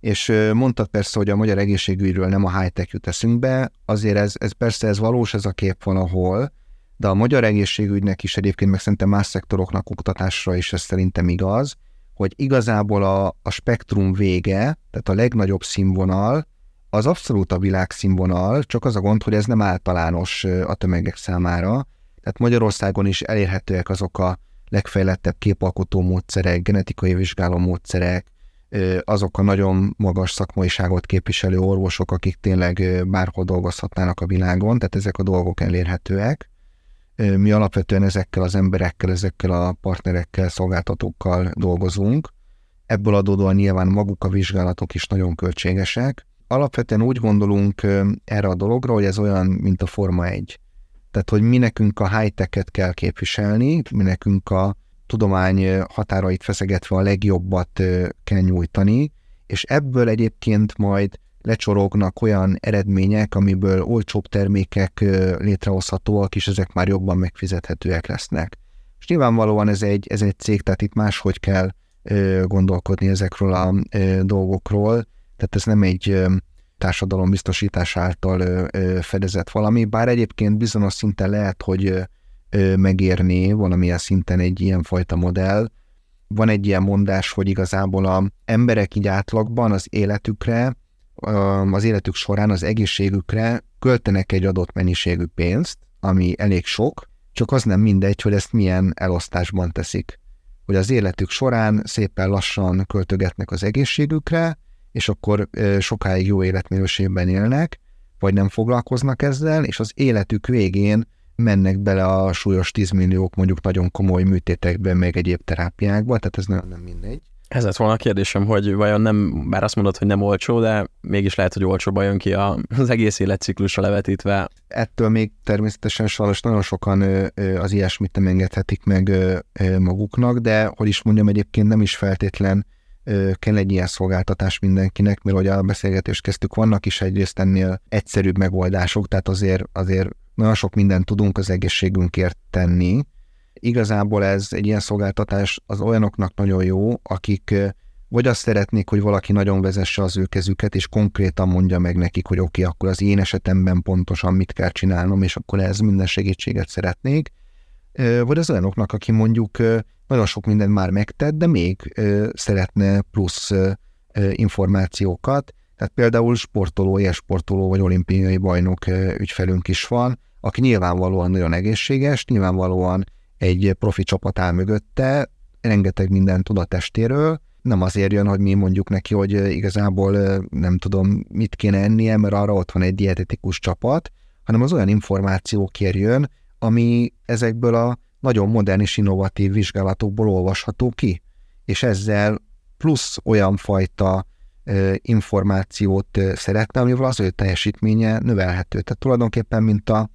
és mondtad persze, hogy a magyar egészségügyről nem a high-tech jut eszünkbe, azért ez, ez persze ez valós, ez a kép valahol, de a magyar egészségügynek is egyébként, meg szerintem más szektoroknak oktatásra is ez szerintem igaz, hogy igazából a, a spektrum vége, tehát a legnagyobb színvonal, az abszolút a világszínvonal, csak az a gond, hogy ez nem általános a tömegek számára. Tehát Magyarországon is elérhetőek azok a legfejlettebb képalkotó módszerek, genetikai vizsgáló módszerek, azok a nagyon magas szakmaiságot képviselő orvosok, akik tényleg bárhol dolgozhatnának a világon, tehát ezek a dolgok elérhetőek. Mi alapvetően ezekkel az emberekkel, ezekkel a partnerekkel, szolgáltatókkal dolgozunk. Ebből adódóan nyilván maguk a vizsgálatok is nagyon költségesek. Alapvetően úgy gondolunk erre a dologra, hogy ez olyan, mint a Forma 1. Tehát, hogy mi nekünk a high-tech-et kell képviselni, mi nekünk a tudomány határait feszegetve a legjobbat kell nyújtani, és ebből egyébként majd lecsorognak olyan eredmények, amiből olcsóbb termékek létrehozhatóak, és ezek már jobban megfizethetőek lesznek. És nyilvánvalóan ez egy, ez egy cég, tehát itt máshogy kell gondolkodni ezekről a dolgokról, tehát ez nem egy társadalombiztosítás által fedezett valami, bár egyébként bizonyos szinten lehet, hogy megérni valamilyen szinten egy ilyen fajta modell. Van egy ilyen mondás, hogy igazából a emberek így átlagban az életükre, az életük során az egészségükre költenek egy adott mennyiségű pénzt, ami elég sok, csak az nem mindegy, hogy ezt milyen elosztásban teszik. hogy az életük során szépen lassan költögetnek az egészségükre, és akkor sokáig jó életminőségben élnek, vagy nem foglalkoznak ezzel, és az életük végén mennek bele a súlyos 10 milliók mondjuk nagyon komoly műtétekben, meg egyéb terápiákba, tehát ez nem, nem mindegy. Ez lett volna a kérdésem, hogy vajon nem, bár azt mondod, hogy nem olcsó, de mégis lehet, hogy olcsóban jön ki az egész életciklusra levetítve. Ettől még természetesen sajnos nagyon sokan az ilyesmit nem engedhetik meg maguknak, de hogy is mondjam, egyébként nem is feltétlen kell egy ilyen szolgáltatás mindenkinek, mert ahogy a beszélgetést kezdtük, vannak is egyrészt ennél egyszerűbb megoldások, tehát azért, azért nagyon sok mindent tudunk az egészségünkért tenni. Igazából ez egy ilyen szolgáltatás az olyanoknak nagyon jó, akik vagy azt szeretnék, hogy valaki nagyon vezesse az ő kezüket, és konkrétan mondja meg nekik, hogy oké, okay, akkor az én esetemben pontosan mit kell csinálnom, és akkor ez minden segítséget szeretnék. Vagy az olyanoknak, aki mondjuk nagyon sok mindent már megtett, de még szeretne plusz információkat. Tehát például sportoló, sportoló vagy olimpiai bajnok ügyfelünk is van, aki nyilvánvalóan nagyon egészséges, nyilvánvalóan egy profi csapat áll mögötte, rengeteg minden tud a testéről, nem azért jön, hogy mi mondjuk neki, hogy igazából nem tudom, mit kéne ennie, mert arra ott van egy dietetikus csapat, hanem az olyan információk jön, ami ezekből a nagyon modern és innovatív vizsgálatokból olvasható ki, és ezzel plusz olyan fajta információt szeretne, amivel az ő teljesítménye növelhető. Tehát tulajdonképpen, mint a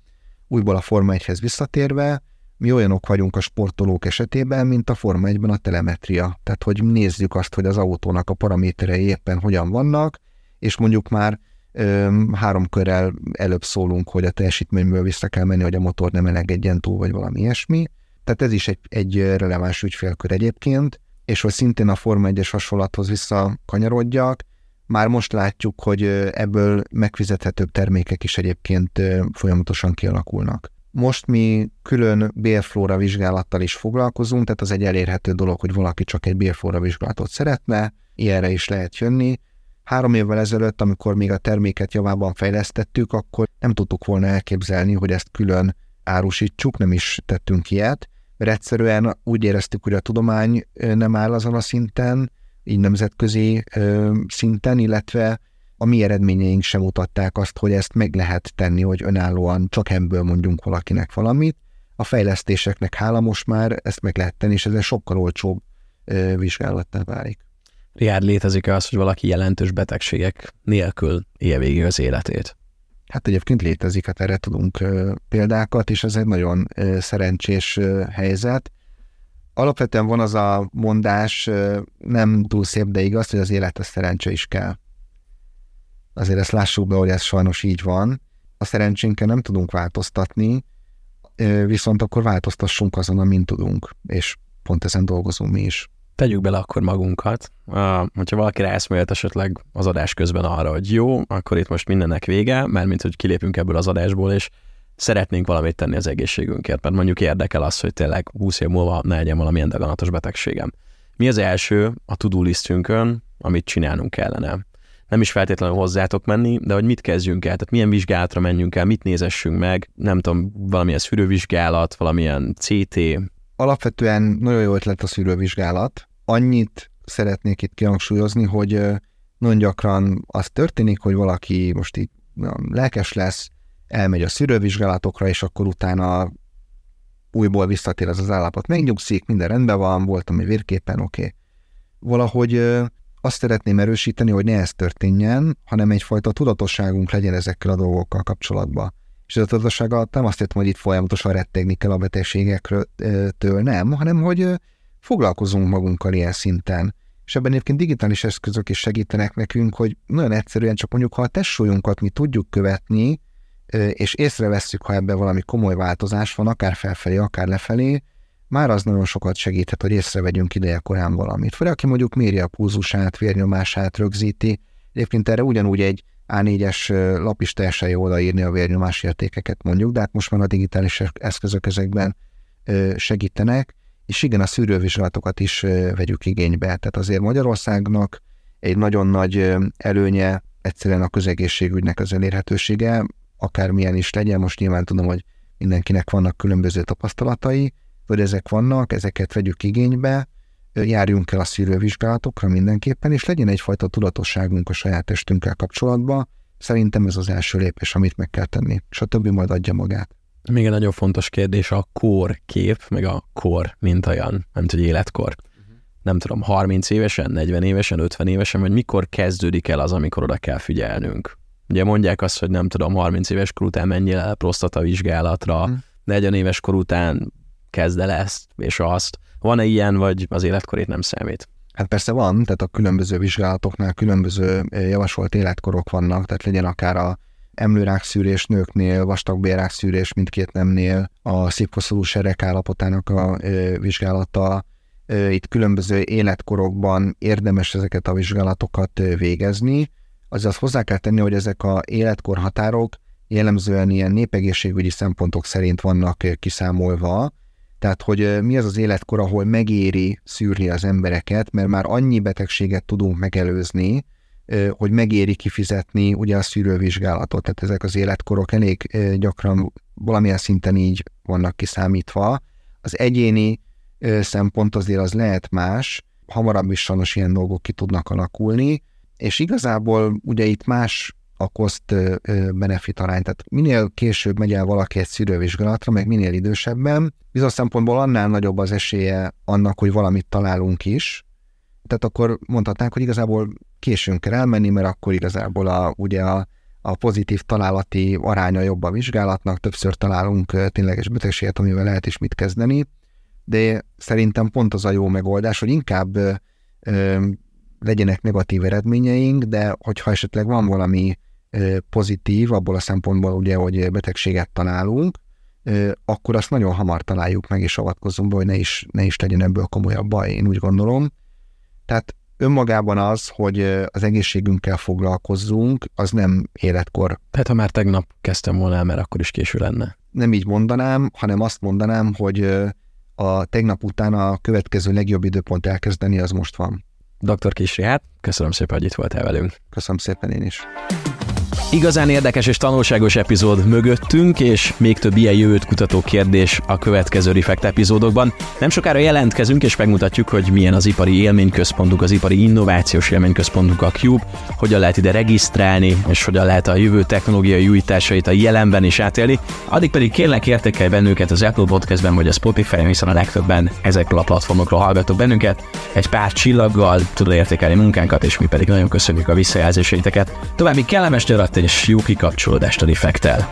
újból a Forma 1-hez visszatérve, mi olyanok vagyunk a sportolók esetében, mint a Forma 1-ben a telemetria. Tehát, hogy nézzük azt, hogy az autónak a paraméterei éppen hogyan vannak, és mondjuk már ö, három körrel előbb szólunk, hogy a teljesítményből vissza kell menni, hogy a motor nem elegedjen túl, vagy valami ilyesmi. Tehát ez is egy, egy releváns ügyfélkör egyébként, és hogy szintén a Forma 1-es hasonlathoz visszakanyarodjak, már most látjuk, hogy ebből megfizethetőbb termékek is egyébként folyamatosan kialakulnak. Most mi külön bélflóra vizsgálattal is foglalkozunk, tehát az egy elérhető dolog, hogy valaki csak egy bélflóra vizsgálatot szeretne, ilyenre is lehet jönni. Három évvel ezelőtt, amikor még a terméket javában fejlesztettük, akkor nem tudtuk volna elképzelni, hogy ezt külön árusítsuk, nem is tettünk ilyet, mert egyszerűen úgy éreztük, hogy a tudomány nem áll azon a szinten, így nemzetközi ö, szinten, illetve a mi eredményeink sem mutatták azt, hogy ezt meg lehet tenni, hogy önállóan csak ebből mondjunk valakinek valamit. A fejlesztéseknek hála most már ezt meg lehet tenni, és ez egy sokkal olcsóbb ö, vizsgálattá válik. Riárd, létezik-e az, hogy valaki jelentős betegségek nélkül él végig az életét? Hát egyébként létezik, hát erre tudunk példákat, és ez egy nagyon szerencsés helyzet alapvetően van az a mondás, nem túl szép, de igaz, hogy az élethez szerencse is kell. Azért ezt lássuk be, hogy ez sajnos így van. A szerencsénkkel nem tudunk változtatni, viszont akkor változtassunk azon, amin tudunk, és pont ezen dolgozunk mi is. Tegyük bele akkor magunkat. Hogyha valaki ráeszmélt esetleg az adás közben arra, hogy jó, akkor itt most mindennek vége, mert mint hogy kilépünk ebből az adásból, és szeretnénk valamit tenni az egészségünkért, mert mondjuk érdekel az, hogy tényleg 20 év múlva ne legyen valamilyen daganatos betegségem. Mi az első a to-do listünkön, amit csinálnunk kellene? Nem is feltétlenül hozzátok menni, de hogy mit kezdjünk el, tehát milyen vizsgálatra menjünk el, mit nézessünk meg, nem tudom, valamilyen szűrővizsgálat, valamilyen CT. Alapvetően nagyon jó ötlet a szűrővizsgálat. Annyit szeretnék itt kihangsúlyozni, hogy nagyon gyakran az történik, hogy valaki most így lelkes lesz, elmegy a szűrővizsgálatokra, és akkor utána újból visszatér ez az állapot. Megnyugszik, minden rendben van, voltam egy vérképen, oké. Okay. Valahogy azt szeretném erősíteni, hogy ne ez történjen, hanem egyfajta tudatosságunk legyen ezekkel a dolgokkal kapcsolatban. És ez a tudatosság alatt nem azt értem, hogy itt folyamatosan rettegni kell a betegségektől, nem, hanem hogy foglalkozunk magunkkal ilyen szinten. És ebben egyébként digitális eszközök is segítenek nekünk, hogy nagyon egyszerűen csak mondjuk, ha a testsúlyunkat mi tudjuk követni, és észrevesszük, ha ebben valami komoly változás van, akár felfelé, akár lefelé, már az nagyon sokat segíthet, hogy észrevegyünk ideje korán valamit. Vagy aki mondjuk méri a pulzusát, vérnyomását, rögzíti, egyébként erre ugyanúgy egy A4-es lap is teljesen jó odaírni a vérnyomás értékeket mondjuk, de hát most már a digitális eszközök ezekben segítenek, és igen, a szűrővizsgálatokat is vegyük igénybe. Tehát azért Magyarországnak egy nagyon nagy előnye egyszerűen a közegészségügynek az elérhetősége, akármilyen is legyen, most nyilván tudom, hogy mindenkinek vannak különböző tapasztalatai, hogy ezek vannak, ezeket vegyük igénybe, járjunk el a szűrővizsgálatokra mindenképpen, és legyen egyfajta tudatosságunk a saját testünkkel kapcsolatban. Szerintem ez az első lépés, amit meg kell tenni, és a többi majd adja magát. Még egy nagyon fontos kérdés a kor kép, meg a kor, mint olyan, nem tudom, életkor. Uh-huh. Nem tudom, 30 évesen, 40 évesen, 50 évesen, vagy mikor kezdődik el az, amikor oda kell figyelnünk? Ugye mondják azt, hogy nem tudom, 30 éves kor után menjél el prostata vizsgálatra, uh-huh. 40 éves kor után kezd el ezt és azt. Van-e ilyen, vagy az életkorét nem számít? Hát persze van, tehát a különböző vizsgálatoknál különböző javasolt életkorok vannak, tehát legyen akár a emlőrákszűrés nőknél, vastagbélrákszűrés mindkét nemnél, a szívkoszorú serek állapotának a vizsgálata, itt különböző életkorokban érdemes ezeket a vizsgálatokat végezni. Azaz hozzá kell tenni, hogy ezek a életkorhatárok jellemzően ilyen népegészségügyi szempontok szerint vannak kiszámolva, tehát, hogy mi az az életkor, ahol megéri szűrni az embereket, mert már annyi betegséget tudunk megelőzni, hogy megéri kifizetni ugye a szűrővizsgálatot. Tehát ezek az életkorok elég gyakran valamilyen szinten így vannak kiszámítva. Az egyéni szempont azért az lehet más, hamarabb is sajnos ilyen dolgok ki tudnak alakulni, és igazából ugye itt más a cost-benefit arány. Tehát minél később megy el valaki egy szűrővizsgálatra, meg minél idősebben, bizonyos szempontból annál nagyobb az esélye annak, hogy valamit találunk is. Tehát akkor mondhatnánk, hogy igazából későn kell elmenni, mert akkor igazából a, ugye a, a pozitív találati aránya jobb a vizsgálatnak, többször találunk tényleges betegséget, amivel lehet is mit kezdeni, de szerintem pont az a jó megoldás, hogy inkább legyenek negatív eredményeink, de hogyha esetleg van valami pozitív, abból a szempontból ugye, hogy betegséget találunk, akkor azt nagyon hamar találjuk meg, és avatkozunk be, hogy ne is, ne is legyen ebből komolyabb baj, én úgy gondolom. Tehát önmagában az, hogy az egészségünkkel foglalkozzunk, az nem életkor. Tehát ha már tegnap kezdtem volna el, mert akkor is késő lenne. Nem így mondanám, hanem azt mondanám, hogy a tegnap után a következő legjobb időpont elkezdeni, az most van. Dr. Kisri, hát köszönöm szépen, hogy itt voltál velünk. Köszönöm szépen én is. Igazán érdekes és tanulságos epizód mögöttünk, és még több ilyen jövőt kutató kérdés a következő Refekt epizódokban. Nem sokára jelentkezünk, és megmutatjuk, hogy milyen az ipari élményközpontunk, az ipari innovációs élményközpontunk a Cube, hogyan lehet ide regisztrálni, és hogyan lehet a jövő technológiai újításait a jelenben is átélni. Addig pedig kérlek értékelj bennünket az Apple Podcastben vagy a Spotify-on, hiszen a legtöbben ezekről a platformokról hallgatok bennünket. Egy pár csillaggal tudod értékelni munkánkat, és mi pedig nagyon köszönjük a visszajelzéseiteket. További kellemes nyarat és jó kikapcsolódást a Defektel.